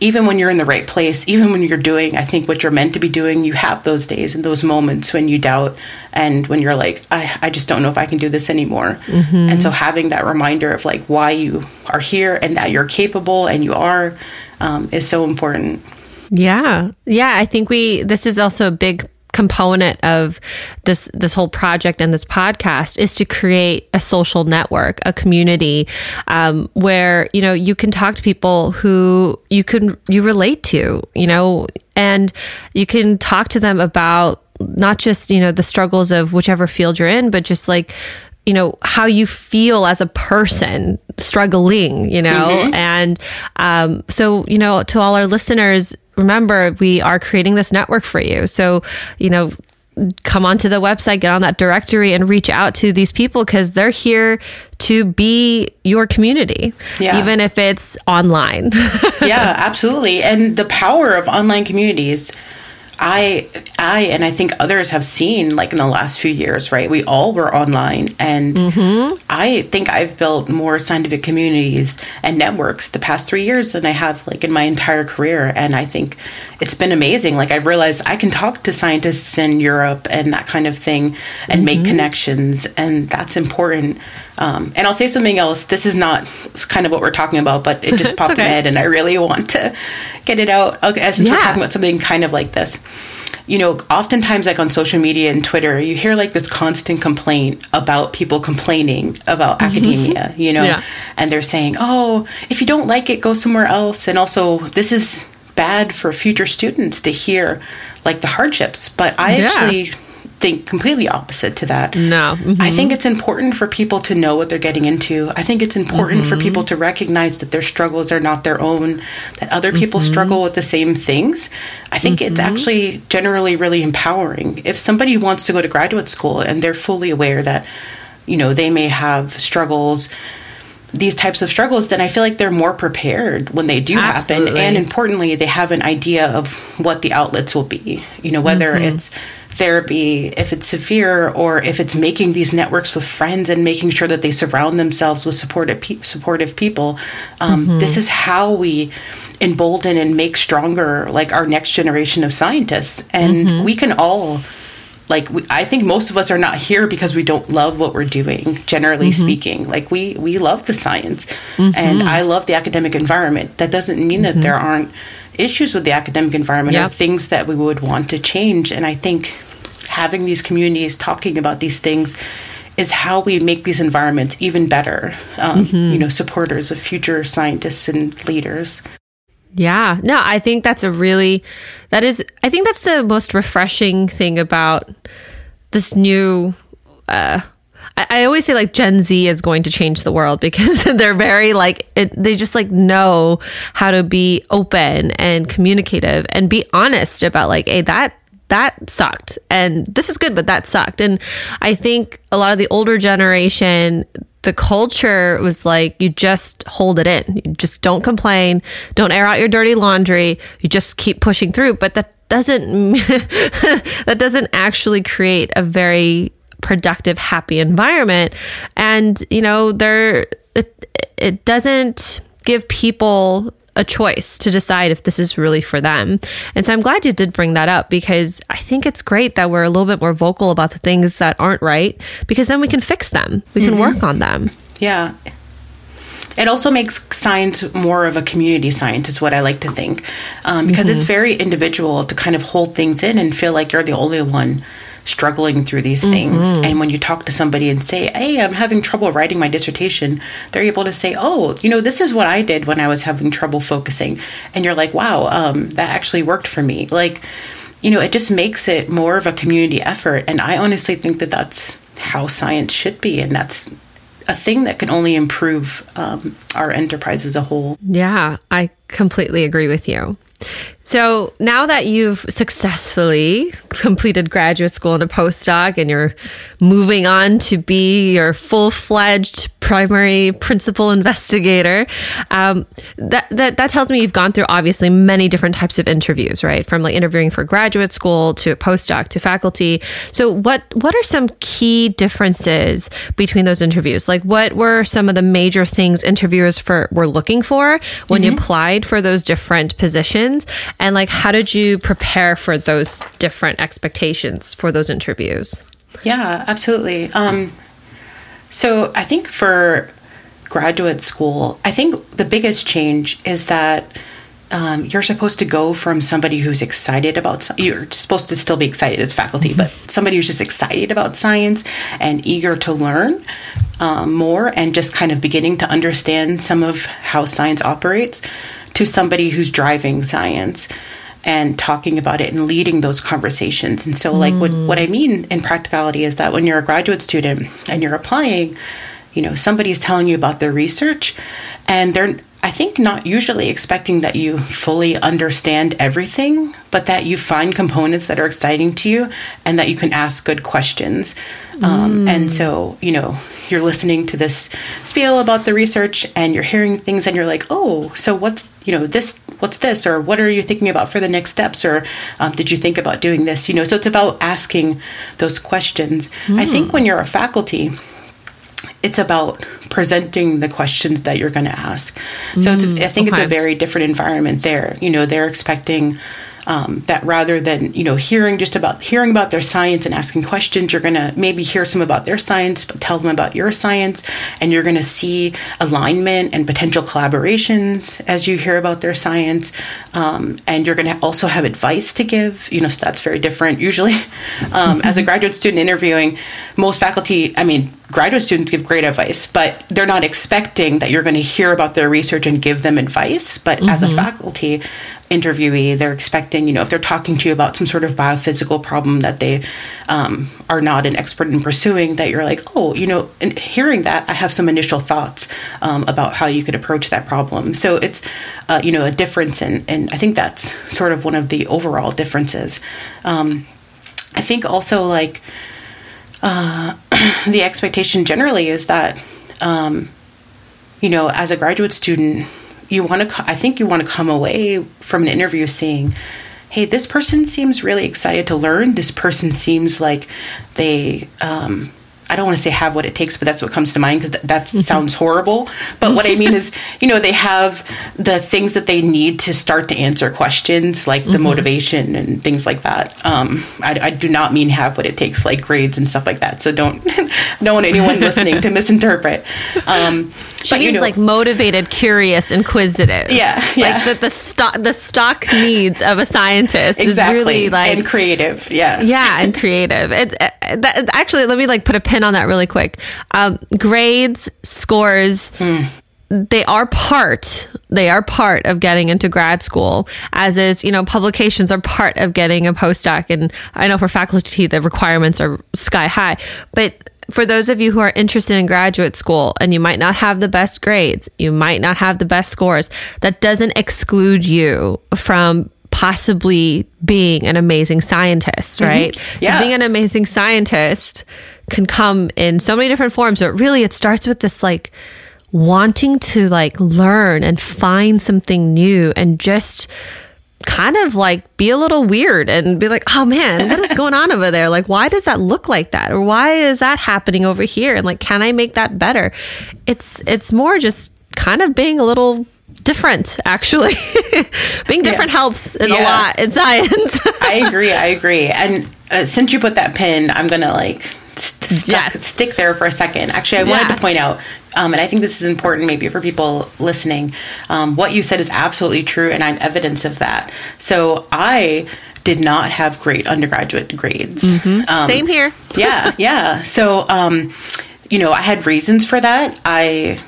even when you're in the right place, even when you're doing, I think, what you're meant to be doing, you have those days and those moments when you doubt and when you're like, I, I just don't know if I can do this anymore. Mm-hmm. And so having that reminder of like why you are here and that you're capable and you are um, is so important. Yeah. Yeah. I think we, this is also a big component of this this whole project and this podcast is to create a social network, a community um, where you know you can talk to people who you can you relate to, you know, and you can talk to them about not just you know the struggles of whichever field you're in, but just like you know how you feel as a person struggling you know mm-hmm. and um, so you know to all our listeners remember, we are creating this network for you. So, you know, come onto the website, get on that directory, and reach out to these people because they're here to be your community, yeah. even if it's online. <laughs> yeah, absolutely. And the power of online communities I I and I think others have seen like in the last few years, right? We all were online and mm-hmm. I think I've built more scientific communities and networks the past 3 years than I have like in my entire career and I think it's been amazing. Like I've realized I can talk to scientists in Europe and that kind of thing and mm-hmm. make connections and that's important. Um, and I'll say something else. This is not kind of what we're talking about, but it just <laughs> popped okay. in my head, and I really want to get it out okay, as yeah. we're talking about something kind of like this. You know, oftentimes, like on social media and Twitter, you hear like this constant complaint about people complaining about mm-hmm. academia, you know, yeah. and they're saying, oh, if you don't like it, go somewhere else. And also, this is bad for future students to hear like the hardships. But I yeah. actually think completely opposite to that. No. Mm-hmm. I think it's important for people to know what they're getting into. I think it's important mm-hmm. for people to recognize that their struggles are not their own, that other people mm-hmm. struggle with the same things. I think it's mm-hmm. actually generally really empowering. If somebody wants to go to graduate school and they're fully aware that, you know, they may have struggles these types of struggles, then I feel like they're more prepared when they do Absolutely. happen. And importantly, they have an idea of what the outlets will be. You know, whether mm-hmm. it's therapy, if it's severe, or if it's making these networks with friends and making sure that they surround themselves with supportive, pe- supportive people. Um, mm-hmm. This is how we embolden and make stronger like our next generation of scientists. And mm-hmm. we can all like we, I think most of us are not here because we don't love what we're doing. Generally mm-hmm. speaking, like we we love the science, mm-hmm. and I love the academic environment. That doesn't mean mm-hmm. that there aren't issues with the academic environment yep. or things that we would want to change. And I think having these communities talking about these things is how we make these environments even better. Um, mm-hmm. You know, supporters of future scientists and leaders. Yeah, no, I think that's a really, that is, I think that's the most refreshing thing about this new, uh, I, I always say like Gen Z is going to change the world <laughs> because they're very like, it, they just like know how to be open and communicative and be honest about like, hey, that that sucked. And this is good but that sucked. And i think a lot of the older generation the culture was like you just hold it in. You just don't complain. Don't air out your dirty laundry. You just keep pushing through. But that doesn't <laughs> that doesn't actually create a very productive happy environment. And you know there it, it doesn't give people a choice to decide if this is really for them. And so I'm glad you did bring that up because I think it's great that we're a little bit more vocal about the things that aren't right because then we can fix them, we can mm-hmm. work on them. Yeah. It also makes science more of a community science, is what I like to think, um, because mm-hmm. it's very individual to kind of hold things in and feel like you're the only one struggling through these things. Mm-hmm. And when you talk to somebody and say, Hey, I'm having trouble writing my dissertation, they're able to say, Oh, you know, this is what I did when I was having trouble focusing. And you're like, Wow, um, that actually worked for me. Like, you know, it just makes it more of a community effort. And I honestly think that that's how science should be. And that's a thing that can only improve um, our enterprise as a whole. Yeah, I completely agree with you. So now that you've successfully completed graduate school and a postdoc and you're moving on to be your full fledged primary principal investigator, um, that, that, that tells me you've gone through obviously many different types of interviews, right? From like interviewing for graduate school to postdoc to faculty. So what, what are some key differences between those interviews? Like what were some of the major things interviewers for were looking for when mm-hmm. you applied for those different positions? And like, how did you prepare for those different expectations for those interviews? Yeah, absolutely. Um, so I think for graduate school, I think the biggest change is that um, you're supposed to go from somebody who's excited about you're supposed to still be excited as faculty mm-hmm. but somebody who's just excited about science and eager to learn um, more and just kind of beginning to understand some of how science operates to somebody who's driving science and talking about it and leading those conversations. And so, like, mm. what, what I mean in practicality is that when you're a graduate student and you're applying, you know, somebody's telling you about their research and they're, I think, not usually expecting that you fully understand everything, but that you find components that are exciting to you and that you can ask good questions. Um, mm. And so, you know, you're listening to this spiel about the research and you're hearing things and you're like, oh, so what's, you know, this, what's this? Or what are you thinking about for the next steps? Or um, did you think about doing this? You know, so it's about asking those questions. Mm. I think when you're a faculty, it's about presenting the questions that you're going to ask. So mm, I think okay. it's a very different environment there. You know, they're expecting um, that rather than you know hearing just about hearing about their science and asking questions you're going to maybe hear some about their science but tell them about your science and you're going to see alignment and potential collaborations as you hear about their science um, and you're going to also have advice to give you know so that's very different usually <laughs> um, as a graduate student interviewing most faculty i mean graduate students give great advice, but they're not expecting that you're going to hear about their research and give them advice. But mm-hmm. as a mm-hmm. faculty interviewee, they're expecting, you know, if they're talking to you about some sort of biophysical problem that they um, are not an expert in pursuing, that you're like, oh, you know, and hearing that, I have some initial thoughts um, about how you could approach that problem. So it's, uh, you know, a difference, and I think that's sort of one of the overall differences. Um, I think also like uh, <clears throat> the expectation generally is that, um, you know, as a graduate student, you want to, I think you want to come away from an interview saying, hey, this person seems really excited to learn. This person seems like they, um, I don't want to say have what it takes, but that's what comes to mind because th- that mm-hmm. sounds horrible. But what I mean is, <laughs> you know, they have the things that they need to start to answer questions, like the mm-hmm. motivation and things like that. Um, I, I, do not mean have what it takes, like grades and stuff like that. So don't <laughs> don't want anyone listening to <laughs> misinterpret. Um, she but, means you know, like motivated, curious, inquisitive. Yeah, yeah. Like the, the stock the stock needs of a scientist exactly. is really like and creative. Yeah, yeah, and creative. It's uh, that, actually let me like put a pin on that really quick. Um, grades, scores. Hmm they are part they are part of getting into grad school as is you know publications are part of getting a postdoc and i know for faculty the requirements are sky high but for those of you who are interested in graduate school and you might not have the best grades, you might not have the best scores, that doesn't exclude you from possibly being an amazing scientist, mm-hmm. right? Mm-hmm. Yeah. Being an amazing scientist can come in so many different forms, but really it starts with this like wanting to like learn and find something new and just kind of like be a little weird and be like, oh man, what is going on over there? Like, why does that look like that? Or why is that happening over here? And like, can I make that better? It's, it's more just kind of being a little different actually <laughs> being different yeah. helps in yeah. a lot in science <laughs> i agree i agree and uh, since you put that pin i'm gonna like st- yes. stick there for a second actually i yeah. wanted to point out um, and I think this is important maybe for people listening. Um, what you said is absolutely true, and I'm evidence of that. So I did not have great undergraduate grades. Mm-hmm. Um, Same here. yeah, yeah. So, um, you know, I had reasons for that. I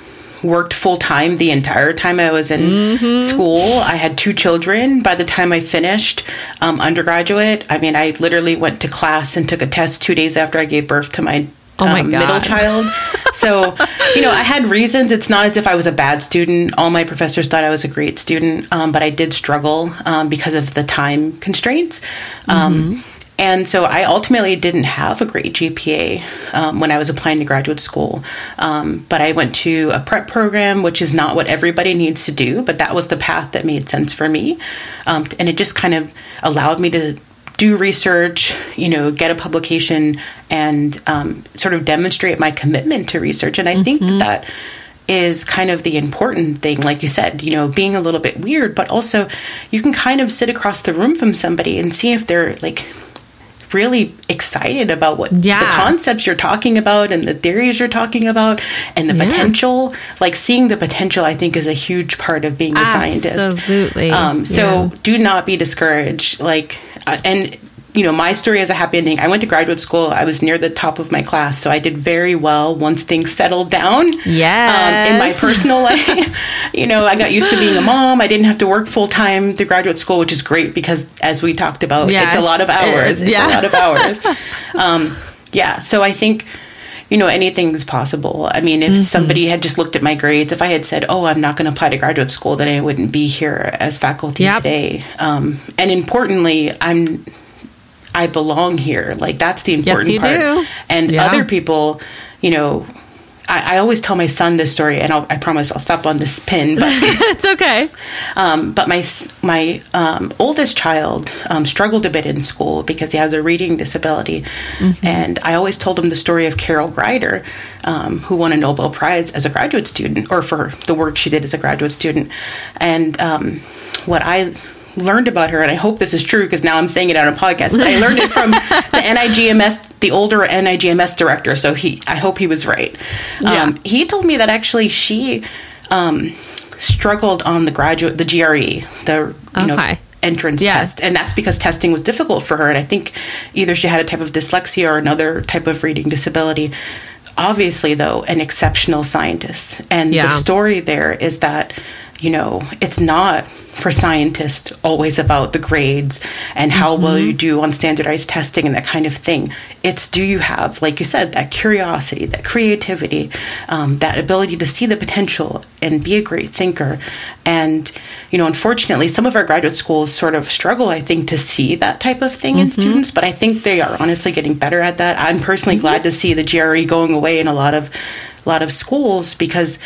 worked full time the entire time I was in mm-hmm. school. I had two children by the time I finished um, undergraduate. I mean, I literally went to class and took a test two days after I gave birth to my oh um, middle child. So, you know, I had reasons. It's not as if I was a bad student. All my professors thought I was a great student, um, but I did struggle um, because of the time constraints. Um, mm-hmm. And so I ultimately didn't have a great GPA um, when I was applying to graduate school. Um, but I went to a prep program, which is not what everybody needs to do, but that was the path that made sense for me. Um, and it just kind of allowed me to do research, you know, get a publication and um, sort of demonstrate my commitment to research. And I mm-hmm. think that is kind of the important thing like you said you know being a little bit weird but also you can kind of sit across the room from somebody and see if they're like really excited about what yeah. the concepts you're talking about and the theories you're talking about and the yeah. potential. Like seeing the potential, I think, is a huge part of being a Absolutely. scientist. Absolutely. Um, so yeah. do not be discouraged. Like, uh, and you know, my story has a happy ending. I went to graduate school. I was near the top of my class, so I did very well once things settled down. Yeah. Um, in my <laughs> personal life, <laughs> you know, I got used to being a mom. I didn't have to work full time through graduate school, which is great because, as we talked about, it's a lot of hours. It it's yeah. a lot of hours. um, yeah. So I think you know anything's possible i mean if mm-hmm. somebody had just looked at my grades if i had said oh i'm not going to apply to graduate school then i wouldn't be here as faculty yep. today um, and importantly i'm I belong here. Like that's the important yes, you part. Do. And yeah. other people, you know, I, I, always tell my son this story, and I'll, i promise I'll stop on this pin. But <laughs> it's okay. Um, but my my um, oldest child um, struggled a bit in school because he has a reading disability, mm-hmm. and I always told him the story of Carol Greider, um, who won a Nobel Prize as a graduate student, or for the work she did as a graduate student, and um, what I learned about her, and I hope this is true because now I'm saying it on a podcast. But I learned it from <laughs> the NIGMS, the older NIGMS director. So he, I hope he was right. Yeah. Um, he told me that actually she um, struggled on the graduate, the GRE, the you okay. know entrance yeah. test, and that's because testing was difficult for her. And I think either she had a type of dyslexia or another type of reading disability. Obviously, though, an exceptional scientist, and yeah. the story there is that you know it's not for scientists always about the grades and how mm-hmm. well you do on standardized testing and that kind of thing. It's do you have, like you said, that curiosity, that creativity, um, that ability to see the potential and be a great thinker. And, you know, unfortunately, some of our graduate schools sort of struggle, I think, to see that type of thing mm-hmm. in students, but I think they are honestly getting better at that. I'm personally mm-hmm. glad to see the GRE going away in a lot of a lot of schools because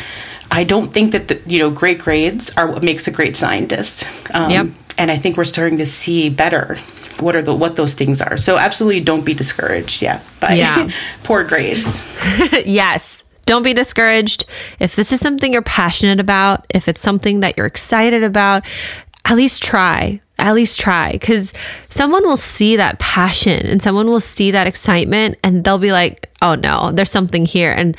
I don't think that the, you know great grades are what makes a great scientist. Um, yep. And I think we're starting to see better what are the what those things are. So absolutely don't be discouraged. Yeah, by yeah. <laughs> poor grades. <laughs> yes. Don't be discouraged. If this is something you're passionate about, if it's something that you're excited about, at least try. At least try because someone will see that passion and someone will see that excitement and they'll be like, oh no, there's something here. And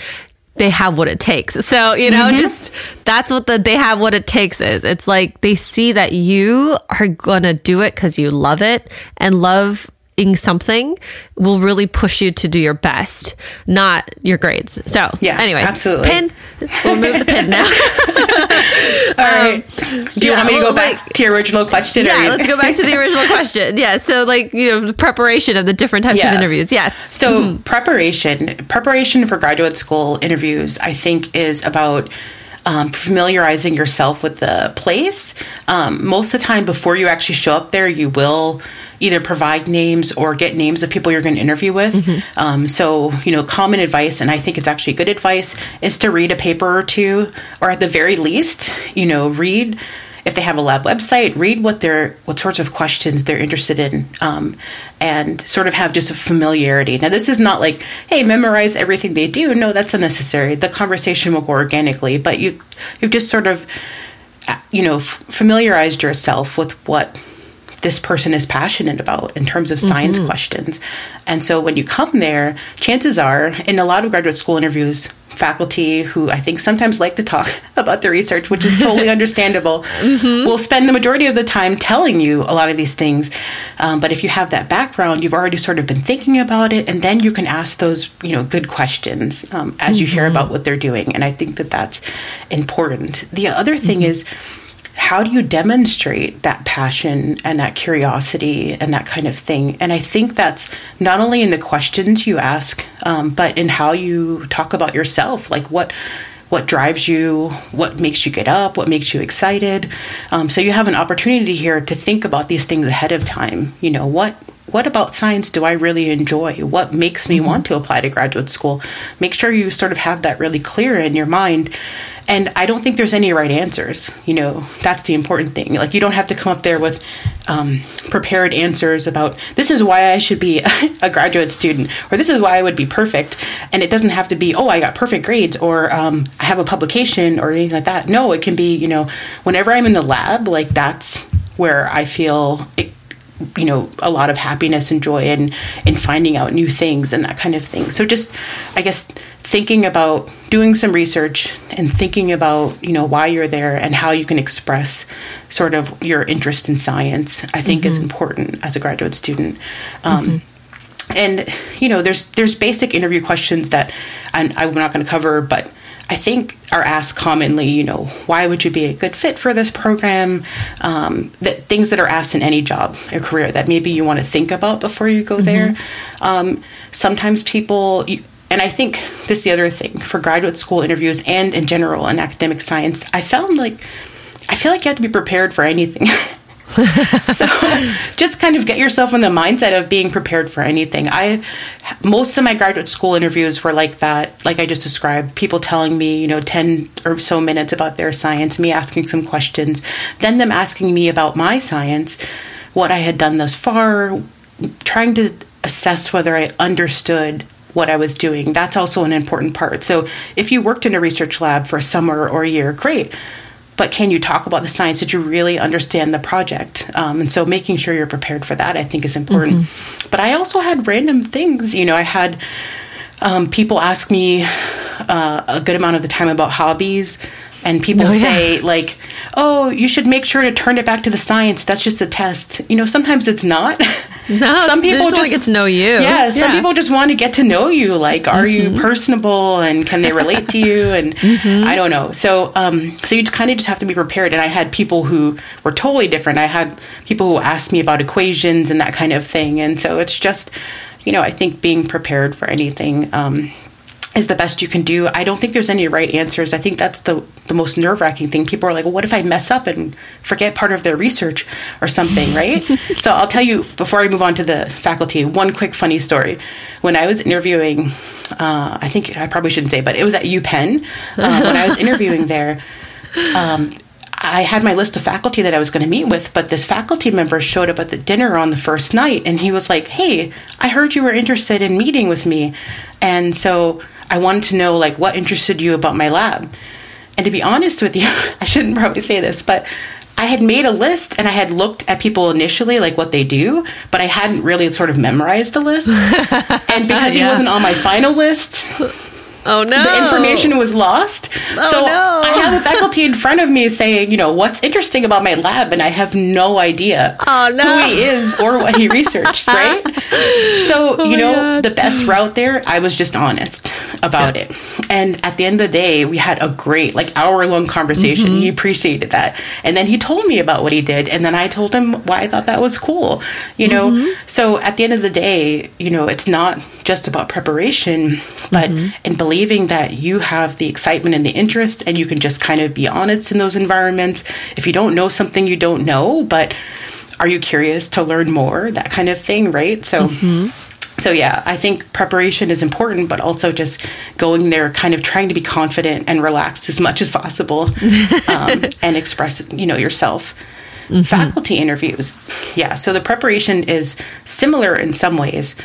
they have what it takes. So, you know, mm-hmm. just that's what the they have what it takes is. It's like they see that you are going to do it cuz you love it and love something will really push you to do your best, not your grades. So, yeah, anyways, absolutely. Pin. We'll move the pin now. <laughs> All right. Um, do you yeah, want me to go back like, to your original question? Yeah, let's go back to the original <laughs> question. Yeah. So, like, you know, the preparation of the different types yeah. of interviews. Yes. So, mm-hmm. preparation, preparation for graduate school interviews, I think, is about um, familiarizing yourself with the place. Um, most of the time, before you actually show up there, you will either provide names or get names of people you're going to interview with. Mm-hmm. Um, so, you know, common advice, and I think it's actually good advice, is to read a paper or two, or at the very least, you know, read if they have a lab website, read what they're what sorts of questions they're interested in, um, and sort of have just a familiarity. Now, this is not like, hey, memorize everything they do. No, that's unnecessary. The conversation will go organically, but you you've just sort of you know familiarized yourself with what this person is passionate about in terms of science mm-hmm. questions. And so when you come there, chances are, in a lot of graduate school interviews, faculty who I think sometimes like to talk <laughs> about their research, which is totally <laughs> understandable, mm-hmm. will spend the majority of the time telling you a lot of these things. Um, but if you have that background, you've already sort of been thinking about it, and then you can ask those, you know, good questions um, as mm-hmm. you hear mm-hmm. about what they're doing. And I think that that's important. The other thing mm-hmm. is how do you demonstrate that passion and that curiosity and that kind of thing? And I think that's not only in the questions you ask, um, but in how you talk about yourself. Like what what drives you, what makes you get up, what makes you excited. Um, so you have an opportunity here to think about these things ahead of time. You know what what about science do I really enjoy? What makes me mm-hmm. want to apply to graduate school? Make sure you sort of have that really clear in your mind. And I don't think there's any right answers. You know, that's the important thing. Like, you don't have to come up there with um, prepared answers about this is why I should be <laughs> a graduate student, or this is why I would be perfect. And it doesn't have to be, oh, I got perfect grades, or um, I have a publication, or anything like that. No, it can be, you know, whenever I'm in the lab, like, that's where I feel it, you know a lot of happiness and joy in in finding out new things and that kind of thing so just i guess thinking about doing some research and thinking about you know why you're there and how you can express sort of your interest in science i think mm-hmm. is important as a graduate student um, mm-hmm. and you know there's there's basic interview questions that I'm, I'm not going to cover but I think are asked commonly, you know, why would you be a good fit for this program? Um, that things that are asked in any job or career that maybe you want to think about before you go mm-hmm. there. Um, sometimes people, and I think this is the other thing for graduate school interviews and in general in academic science, I found like I feel like you have to be prepared for anything. <laughs> so just kind of get yourself in the mindset of being prepared for anything. I most of my graduate school interviews were like that, like I just described, people telling me, you know, 10 or so minutes about their science, me asking some questions, then them asking me about my science, what I had done thus far, trying to assess whether I understood what I was doing. That's also an important part. So if you worked in a research lab for a summer or a year, great but can you talk about the science? Did you really understand the project? Um, and so making sure you're prepared for that, I think, is important. Mm-hmm. But I also had random things. You know, I had um, people ask me uh, a good amount of the time about hobbies and people oh, yeah. say like oh you should make sure to turn it back to the science. That's just a test. You know sometimes it's not. <laughs> No some people just, just get to know you. Yeah some yeah. people just want to get to know you. Like are mm-hmm. you personable? And can they relate to you? <laughs> And mm-hmm. i don't know. So um so you kind of just have to be prepared. And i had people who were totally different. I had people who asked me about equations and that kind of thing. And so it's just you know i think being prepared for anything um is the best you can do. I don't think there's any right answers. I think that's the the most nerve wracking thing. People are like, well, what if I mess up and forget part of their research or something, right? <laughs> so I'll tell you before I move on to the faculty, one quick funny story. When I was interviewing, uh, I think I probably shouldn't say, but it was at UPenn. Uh, when I was <laughs> interviewing there, um, I had my list of faculty that I was going to meet with, but this faculty member showed up at the dinner on the first night and he was like, Hey, I heard you were interested in meeting with me. And so I wanted to know like what interested you about my lab. And to be honest with you, <laughs> I shouldn't probably say this, but I had made a list and I had looked at people initially, like what they do, but I hadn't really sort of memorized the list. <laughs> and because yeah. he wasn't on my final list, Oh no! The information was lost. Oh, so no. I have a faculty in front of me saying, you know, what's interesting about my lab, and I have no idea oh, no. who he is or what he researched. <laughs> Right? So oh, you know, God. the best route there, I was just honest about yeah. it. And at the end of the day, we had a great, like, hour long conversation. Mm-hmm. He appreciated that, and then he told me about what he did, and then I told him why I thought that was cool. You know, mm-hmm. so at the end of the day, you know, it's not just about preparation, but mm-hmm. in believing believing that you have the excitement and the interest and you can just kind of be honest in those environments. If you don't know something, you don't know, but are you curious to learn more? That kind of thing, right? So. Mm-hmm. So yeah, I think preparation is important, but also just going there, kind of trying to be confident and relaxed as much as possible, <laughs> um, and express you know yourself. Mm-hmm. Faculty interviews, yeah. So the preparation is similar in some ways.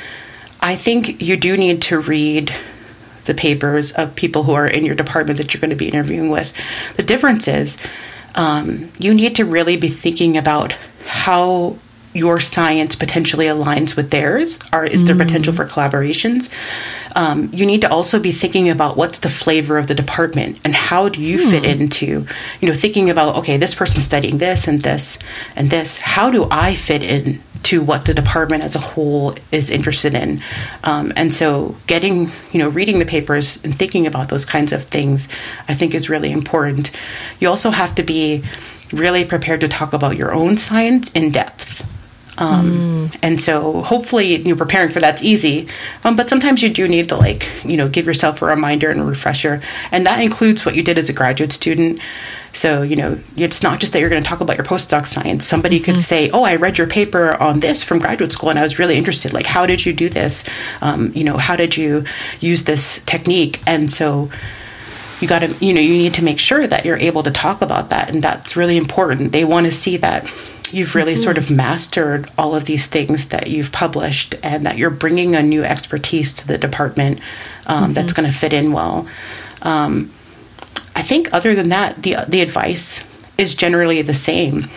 I think you do need to read the papers of people who are in your department that you're going to be interviewing with. The difference is um, you need to really be thinking about how your science potentially aligns with theirs or is there mm. potential for collaborations um, you need to also be thinking about what's the flavor of the department and how do you fit hmm. into you know thinking about okay this person's studying this and this and this how do i fit in to what the department as a whole is interested in um, and so getting you know reading the papers and thinking about those kinds of things i think is really important you also have to be really prepared to talk about your own science in depth. Um, mm. And so hopefully you know, preparing for that's easy. Um, but sometimes you do need to like, you know, give yourself a reminder and a refresher. And that includes what you did as a graduate student. So, you know, it's not just that you're going to talk about your postdoc science. Somebody mm-hmm. could say, Oh, I read your paper on this from graduate school and I was really interested. Like, how did you do this? Um, you know, how did you use this technique? And so, you got to, you know, you need to make sure that you're able to talk about that. And that's really important. They want to see that you've really mm-hmm. sort of mastered all of these things that you've published and that you're bringing a new expertise to the department um, mm-hmm. that's going to fit in well. Um, I think other than that, the the advice is generally the same.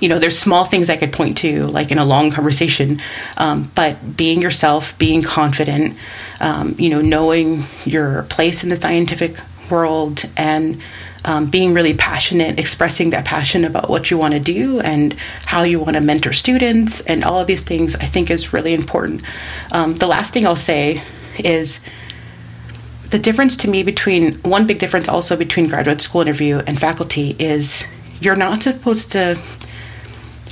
You know, there's small things I could point to, like in a long conversation, um, but being yourself, being confident, um, you know, knowing your place in the scientific world, and um, being really passionate, expressing that passion about what you want to do and how you want to mentor students, and all of these things, I think is really important. Um, the last thing I'll say is the difference to me between one big difference also between graduate school interview and faculty is you're not supposed to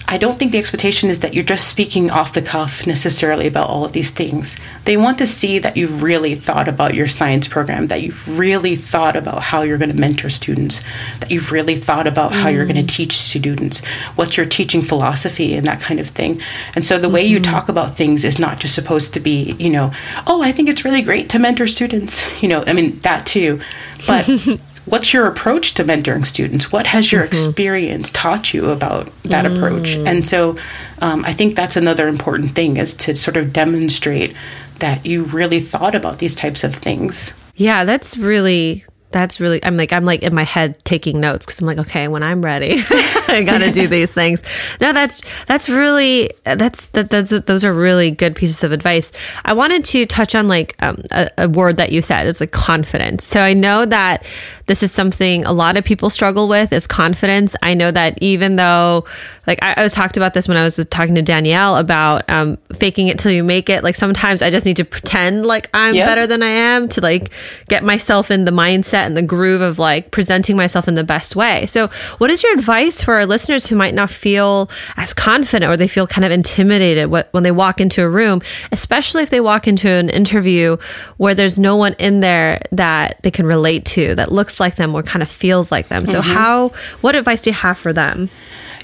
I don't think the expectation is that you're just speaking off the cuff necessarily about all of these things. They want to see that you've really thought about your science program, that you've really thought about how you're going to mentor students, that you've really thought about how you're going to mm. teach students, what's your teaching philosophy, and that kind of thing. And so the way mm-hmm. you talk about things is not just supposed to be, you know, oh, I think it's really great to mentor students. You know, I mean, that too. But <laughs> what's your approach to mentoring students? What has your mm-hmm. experience taught you about that mm. approach? And so um, I think that's another important thing is to sort of demonstrate that you really thought about these types of things. Yeah, that's really that's really i'm like i'm like in my head taking notes because i'm like okay when i'm ready <laughs> <laughs> i gotta do these things no that's that's really that's that that's those are really good pieces of advice i wanted to touch on like um, a, a word that you said it's like confidence so i know that this is something a lot of people struggle with is confidence i know that even though like I, I was talked about this when I was talking to Danielle about um, faking it till you make it. Like sometimes I just need to pretend like I'm yep. better than I am to like get myself in the mindset and the groove of like presenting myself in the best way. So, what is your advice for our listeners who might not feel as confident or they feel kind of intimidated when they walk into a room, especially if they walk into an interview where there's no one in there that they can relate to that looks like them or kind of feels like them? So, mm-hmm. how? What advice do you have for them?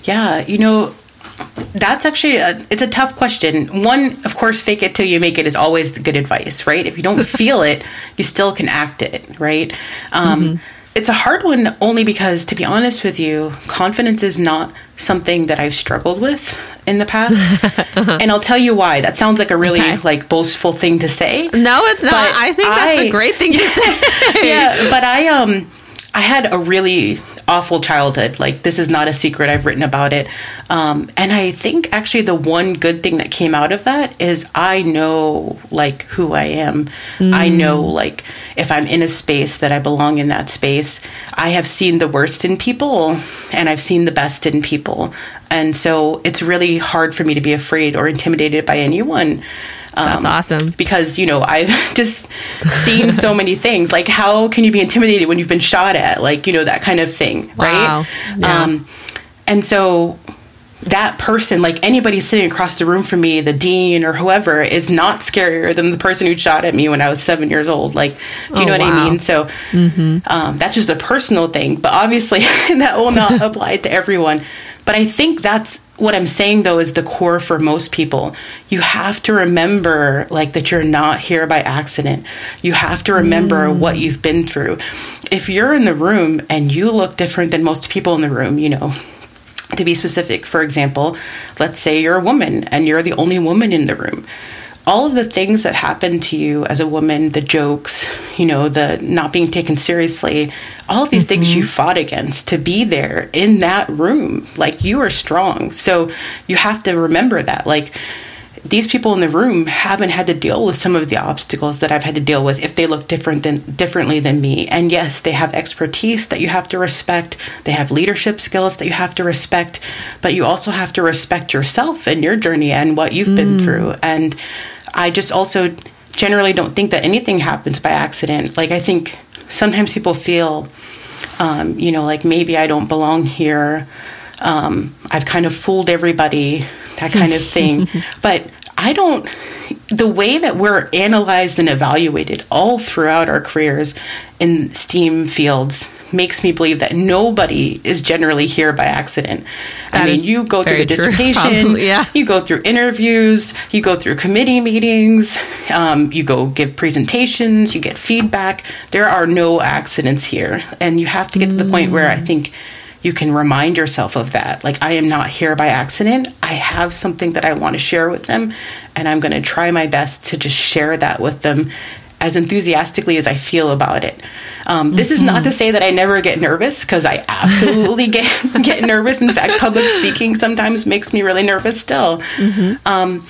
Yeah, you know, that's actually a, it's a tough question. One, of course, fake it till you make it is always good advice, right? If you don't <laughs> feel it, you still can act it, right? Um, mm-hmm. It's a hard one only because, to be honest with you, confidence is not something that I've struggled with in the past, <laughs> and I'll tell you why. That sounds like a really okay. like boastful thing to say. No, it's not. I think that's a great thing to <laughs> say. yeah, but I um I had a really awful childhood. Like this is not a secret. I've written about it. Um, and I think actually the one good thing that came out of that is I know like who I am. Mm. I know like if I'm in a space that I belong in that space. I have seen the worst in people and I've seen the best in people. And so it's really hard for me to be afraid or intimidated by anyone. Um, That's awesome. Because, you know, I've <laughs> just seen so many things. Like, how can you be intimidated when you've been shot at? Like, you know, that kind of thing, wow. right? Yeah. Um, and so that person, like anybody sitting across the room from me, the dean or whoever, is not scarier than the person who shot at me when I was seven years old. Like, do you oh, know what wow. I mean? So mm-hmm. um, that's just a personal thing, but obviously <laughs> that will not <laughs> apply to everyone. But I think that's what I'm saying though is the core for most people. You have to remember like that you're not here by accident. You have to remember mm. what you've been through. If you're in the room and you look different than most people in the room, you know, to be specific, for example, let's say you're a woman and you're the only woman in the room all of the things that happen to you as a woman, the jokes, you know, the not being taken seriously, all of these mm-hmm. things you mm-hmm. fought against to be there in that room, like you are strong. So you have to remember that. Like these people in the room haven't had to deal with some of the obstacles that I've had to deal with if they look different than differently than me. And yes, they have expertise that you have to respect. They have leadership skills that you have to respect, but you also have to respect yourself and your journey and what you've mm. been through. And I just also generally don't think that anything happens by accident. Like I think sometimes people feel um, you know, like maybe I don't belong here. Um, I've kind of fooled everybody, that kind of thing. <laughs> but I don't, the way that we're analyzed and evaluated all throughout our careers in STEAM fields makes me believe that nobody is generally here by accident. That I mean, you go through the dissertation, yeah. you go through interviews, you go through committee meetings, um, you go give presentations, you get feedback. There are no accidents here. And you have to get mm. to the point where I mm. think you can remind yourself of that. Like, I am not here by accident. I have something that I want to share with them, and I'm going to try my best to just share that with them as enthusiastically as I feel about it. Um, this mm-hmm. is not to say that I never get nervous because I absolutely <laughs> get get nervous. In fact, public speaking sometimes makes me really nervous still. Mm-hmm. Um,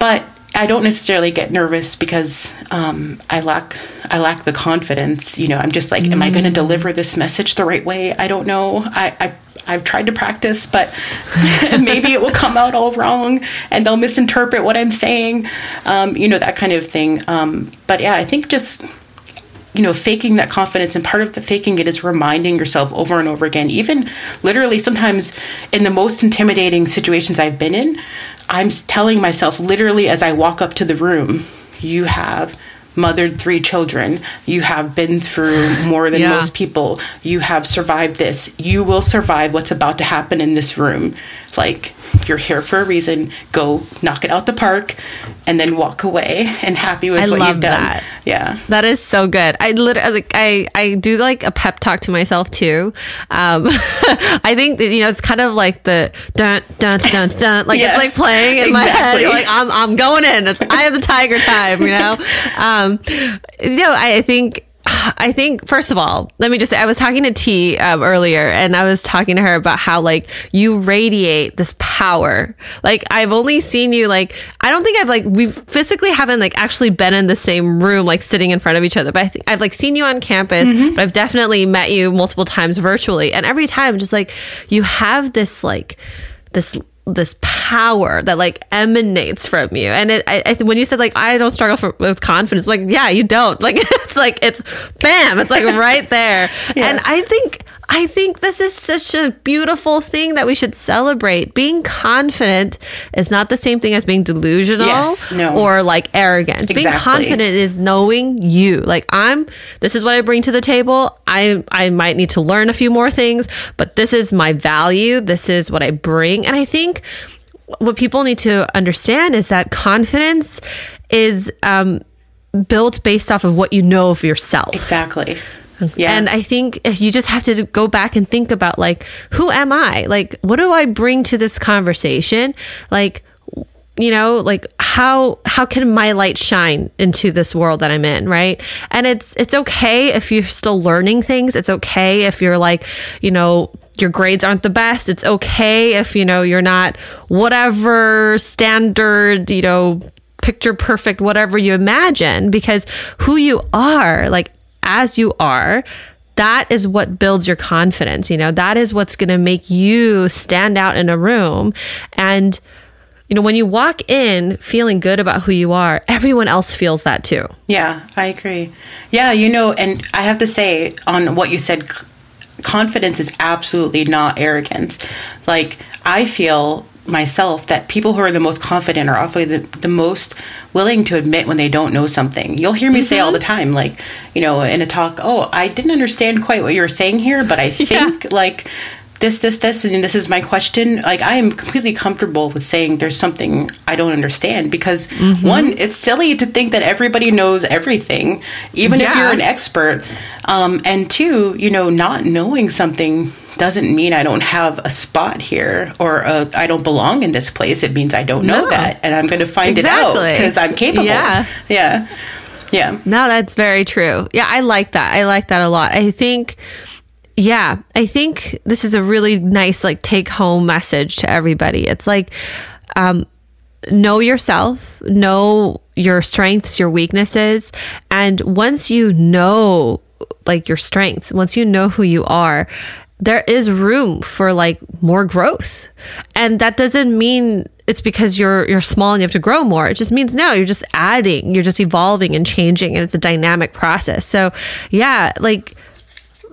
but I don't necessarily get nervous because um, I lack I lack the confidence. You know, I'm just like, mm. am I going to deliver this message the right way? I don't know. I, I I've tried to practice, but <laughs> maybe it will come out all wrong and they'll misinterpret what I'm saying, um, you know, that kind of thing. Um, but yeah, I think just, you know, faking that confidence and part of the faking it is reminding yourself over and over again, even literally sometimes in the most intimidating situations I've been in, I'm telling myself literally as I walk up to the room, you have mothered three children. You have been through more than yeah. most people. You have survived this. You will survive what's about to happen in this room. Like, you're here for a reason. Go knock it out the park and then walk away and happy with I what you've done. That. Yeah. That is so good. I literally like I I do like a pep talk to myself too. Um <laughs> I think that you know it's kind of like the dun dun dun dun like yes, it's like playing in exactly. my head. You're like I'm I'm going in. It's I have the tiger time, you know. <laughs> um you know, I, I think I think first of all, let me just say I was talking to T um, earlier, and I was talking to her about how like you radiate this power. Like I've only seen you like I don't think I've like we physically haven't like actually been in the same room like sitting in front of each other, but I think I've like seen you on campus, mm-hmm. but I've definitely met you multiple times virtually, and every time just like you have this like this this power that like emanates from you. And it, I, I, when you said like I don't struggle for, with confidence, like yeah, you don't. <laughs> Like it's like it's bam, it's like right there. <laughs> And I think I think this is such a beautiful thing that we should celebrate. Being confident is not the same thing as being delusional yes, no. or like arrogant. Exactly. Being confident is knowing you. Like I'm this is what I bring to the table. I I might need to learn a few more things, but this is my value. This is what I bring. And I think what people need to understand is that confidence is um, built based off of what you know of yourself. Exactly. Yeah. And I think you just have to go back and think about like, who am I? Like, what do I bring to this conversation? Like, you know like how how can my light shine into this world that i'm in right and it's it's okay if you're still learning things it's okay if you're like you know your grades aren't the best it's okay if you know you're not whatever standard you know picture perfect whatever you imagine because who you are like as you are, that is what builds your confidence. You know, that is what's going to make you stand out in a room. And, you know, when you walk in feeling good about who you are, everyone else feels that too. Yeah, I agree. Yeah, you know, and I have to say on what you said, confidence is absolutely not arrogance. Like, I feel myself that people who are the most confident are often the, the most willing to admit when they don't know something. You'll hear me mm-hmm. say all mm-hmm. the time, like, you know, in a talk, oh, I didn't understand quite what you were saying here, but I <laughs> think yeah. like this, this, this, and this is my question. Like, I am completely comfortable with saying there's something I don't understand because mm-hmm. one, it's silly to think that everybody knows everything, even yeah. if you're an expert. Um, and two, you know, not knowing something doesn't mean I don't have a spot here or I don't belong in this place. It means I don't know no. that, and I'm going to find exactly. it out because I'm capable. Yeah, yeah, yeah. No, that's very true. Yeah, I like that. I like that a lot. I think. Yeah, I think this is a really nice like take home message to everybody. It's like um know yourself, know your strengths, your weaknesses, and once you know like your strengths, once you know who you are, there is room for like more growth. And that doesn't mean it's because you're you're small and you have to grow more. It just means no, you're just adding, you're just evolving and changing and it's a dynamic process. So, yeah, like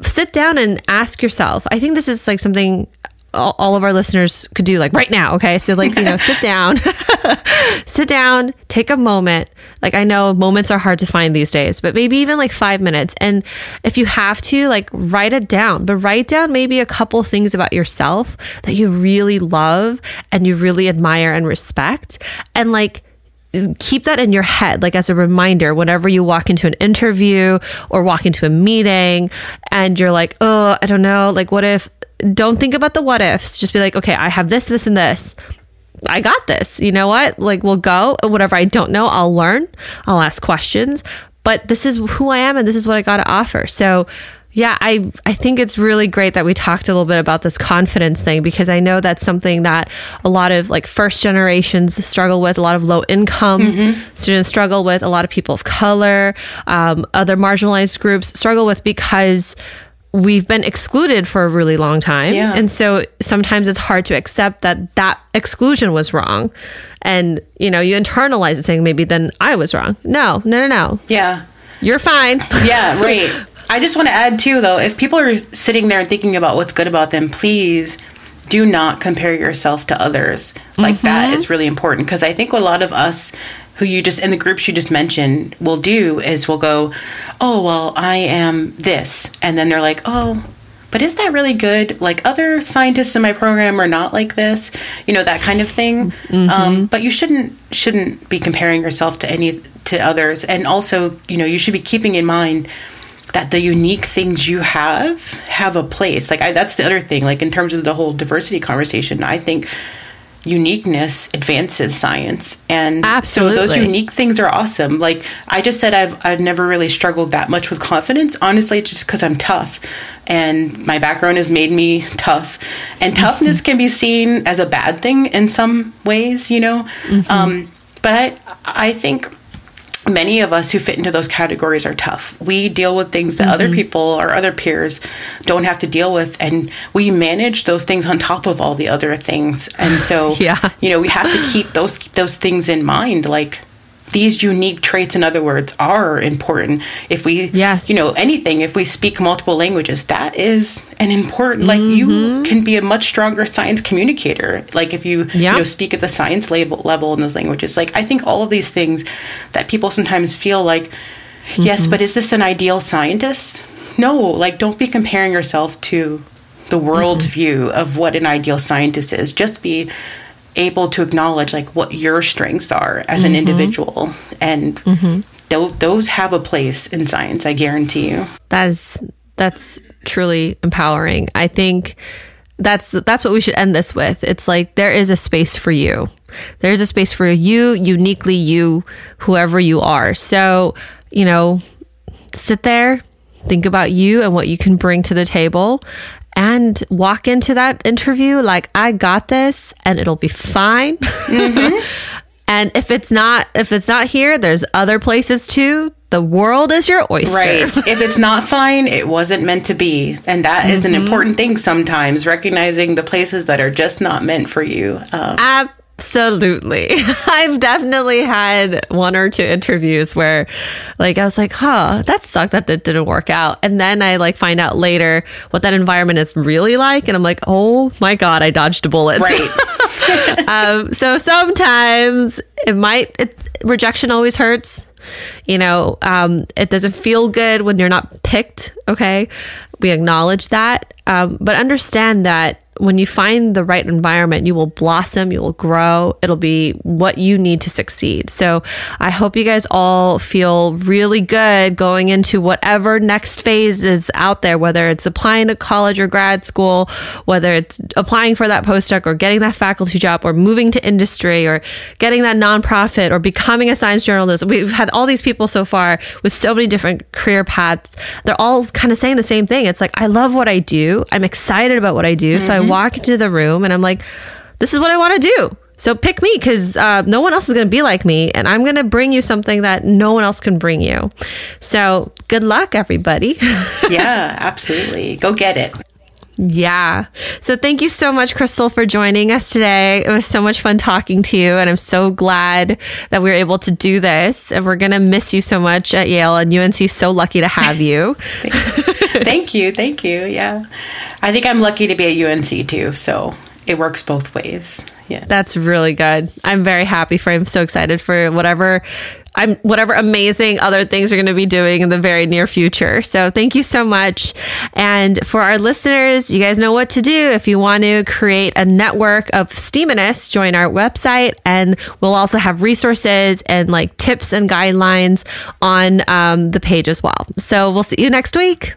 sit down and ask yourself. I think this is like something all, all of our listeners could do like right now. Okay. So, like, you know, sit down, <laughs> sit down, take a moment. Like, I know moments are hard to find these days, but maybe even like five minutes. And if you have to, like, write it down, but write down maybe a couple things about yourself that you really love and you really admire and respect. And like, keep that in your head, like as a reminder, whenever you walk into an interview or walk into a meeting and you're like, oh, I don't know, like, what if, don't think about the what ifs. Just be like, okay, I have this, this, and this. I got this. You know what? Like, we'll go. Whatever I don't know, I'll learn. I'll ask questions. But this is who I am and this is what I got to offer. So, yeah, I, I think it's really great that we talked a little bit about this confidence thing because I know that's something that a lot of like first generations struggle with, a lot of low income mm-hmm. students struggle with, a lot of people of color, um, other marginalized groups struggle with because we've been excluded for a really long time. Yeah. And so sometimes it's hard to accept that that exclusion was wrong. And, you know, you internalize it saying maybe then I was wrong. No, no, no, no. Yeah. You're fine. Yeah, right. <laughs> I just want to add too, though, if people are sitting there and thinking about what's good about them, please do not compare yourself to others. Like mm-hmm. that is really important because I think a lot of us who you just in the groups you just mentioned will do is we'll go, oh well, I am this, and then they're like, oh, but is that really good? Like other scientists in my program are not like this, you know, that kind of thing. Mm-hmm. Um, but you shouldn't shouldn't be comparing yourself to any to others, and also, you know, you should be keeping in mind that the unique things you have have a place. Like I, that's the other thing. Like in terms of the whole diversity conversation, I think uniqueness advances science and Absolutely. so those unique things are awesome like i just said i've i've never really struggled that much with confidence honestly just because i'm tough and my background has made me tough and toughness can be seen as a bad thing in some ways you know mm-hmm. um, but i i think many of us who fit into those categories are tough. We deal with things that mm-hmm. other people or other peers don't have to deal with, and we manage those things on top of all the other things. And so, <laughs> yeah. you know, we have to keep those those things in mind. Like these unique traits in other words are important if we yes. you know anything if we speak multiple languages that is an important mm-hmm. like you mm-hmm. can be a much stronger science communicator like if you yeah. you know speak at the science level level in those languages like i think all of these things that people sometimes feel like mm-hmm. yes but is this an ideal scientist no like don't be comparing yourself to the world mm-hmm. view of what an ideal scientist is just be able to acknowledge like what your strengths are as mm-hmm. an individual. And mm-hmm. th- those have a place in science i guarantee you. That is that's truly empowering. I think that's that's what we should end this with. It's like there is a space for you. There's a space for you uniquely you whoever you are. So you know sit there think about you and what you can bring to the table and walk into that interview like I got this and it'll be fine. Mm-hmm. <laughs> and if it's not if it's not here, there's other places too. The world is your oyster. Right. <laughs> if it's not fine, it wasn't meant to be. And that mm-hmm. is an mm-hmm. important thing sometimes, recognizing the places that are just not meant for you. Um, Absolutely. <laughs> I've definitely had one or two interviews where like I was like, huh, that sucked that that didn't work out. And then I like find out later what that environment is really like. And I'm like, oh my God, I dodged a bullet. Right. <laughs> um, so sometimes it might, it, rejection always hurts. You know, um, it doesn't feel good when you're not picked. Okay. We acknowledge that. Um, but understand that when you find the right environment, you will blossom, you will grow. It'll be what you need to succeed. So I hope you guys all feel really good going into whatever next phase is out there, whether it's applying to college or grad school, whether it's applying for that postdoc or getting that faculty job or moving to industry or getting that nonprofit or becoming a science journalist. We've had all these people so far with so many different career paths. They're all kind of saying the same thing. It's like, I love what I do. I'm excited about what I do. Mm-hmm. So I mm-hmm. Walk into the room and I'm like, this is what I want to do. So pick me because uh, no one else is going to be like me, and I'm going to bring you something that no one else can bring you. So good luck, everybody. <laughs> yeah, absolutely. Go get it. Yeah. So thank you so much, Chrystal, for joining us today. It was so much fun talking to you, and I'm so glad that we were able to do this. And we're going to miss you so much at Yale, and UNC so lucky to have you. <laughs> thank you. Thank you. Yeah. I think I'm lucky to be at UNC too. So it works both ways. Yeah. That's really good. I'm very happy for I'm so excited for whatever I'm whatever amazing other things you're going to be doing in the very near future. So thank you so much. And for our listeners, you guys know what to do if you want to create a network of STEAMinists, join our website and we'll also have resources and like tips and guidelines on um, the page as well. So we'll see you next week.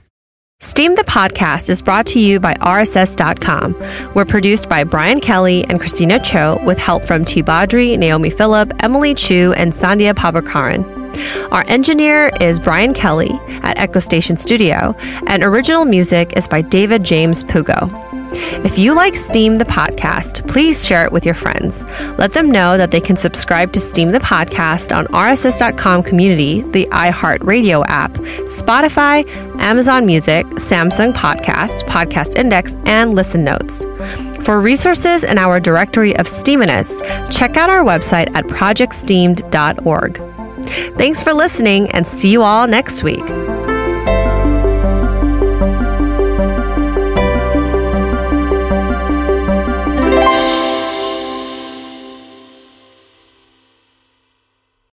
Steam the Podcast is brought to you by RSS.com. We're produced by Brian Kelly and Christina Cho with help from T. Badri, Naomi Phillip, Emily Chu, and Sandhya Prabhakaran. Our engineer is Brian Kelly at Echo Station Studio, and original music is by David James Pugo. If you like Steam the podcast, please share it with your friends. Let them know that they can subscribe to Steam the podcast on RSS.com community, the iHeartRadio app, Spotify, Amazon Music, Samsung Podcast, Podcast Index, and Listen Notes. For resources and our directory of Steaminists, check out our website at projectsteamed.org. Thanks for listening and see you all next week.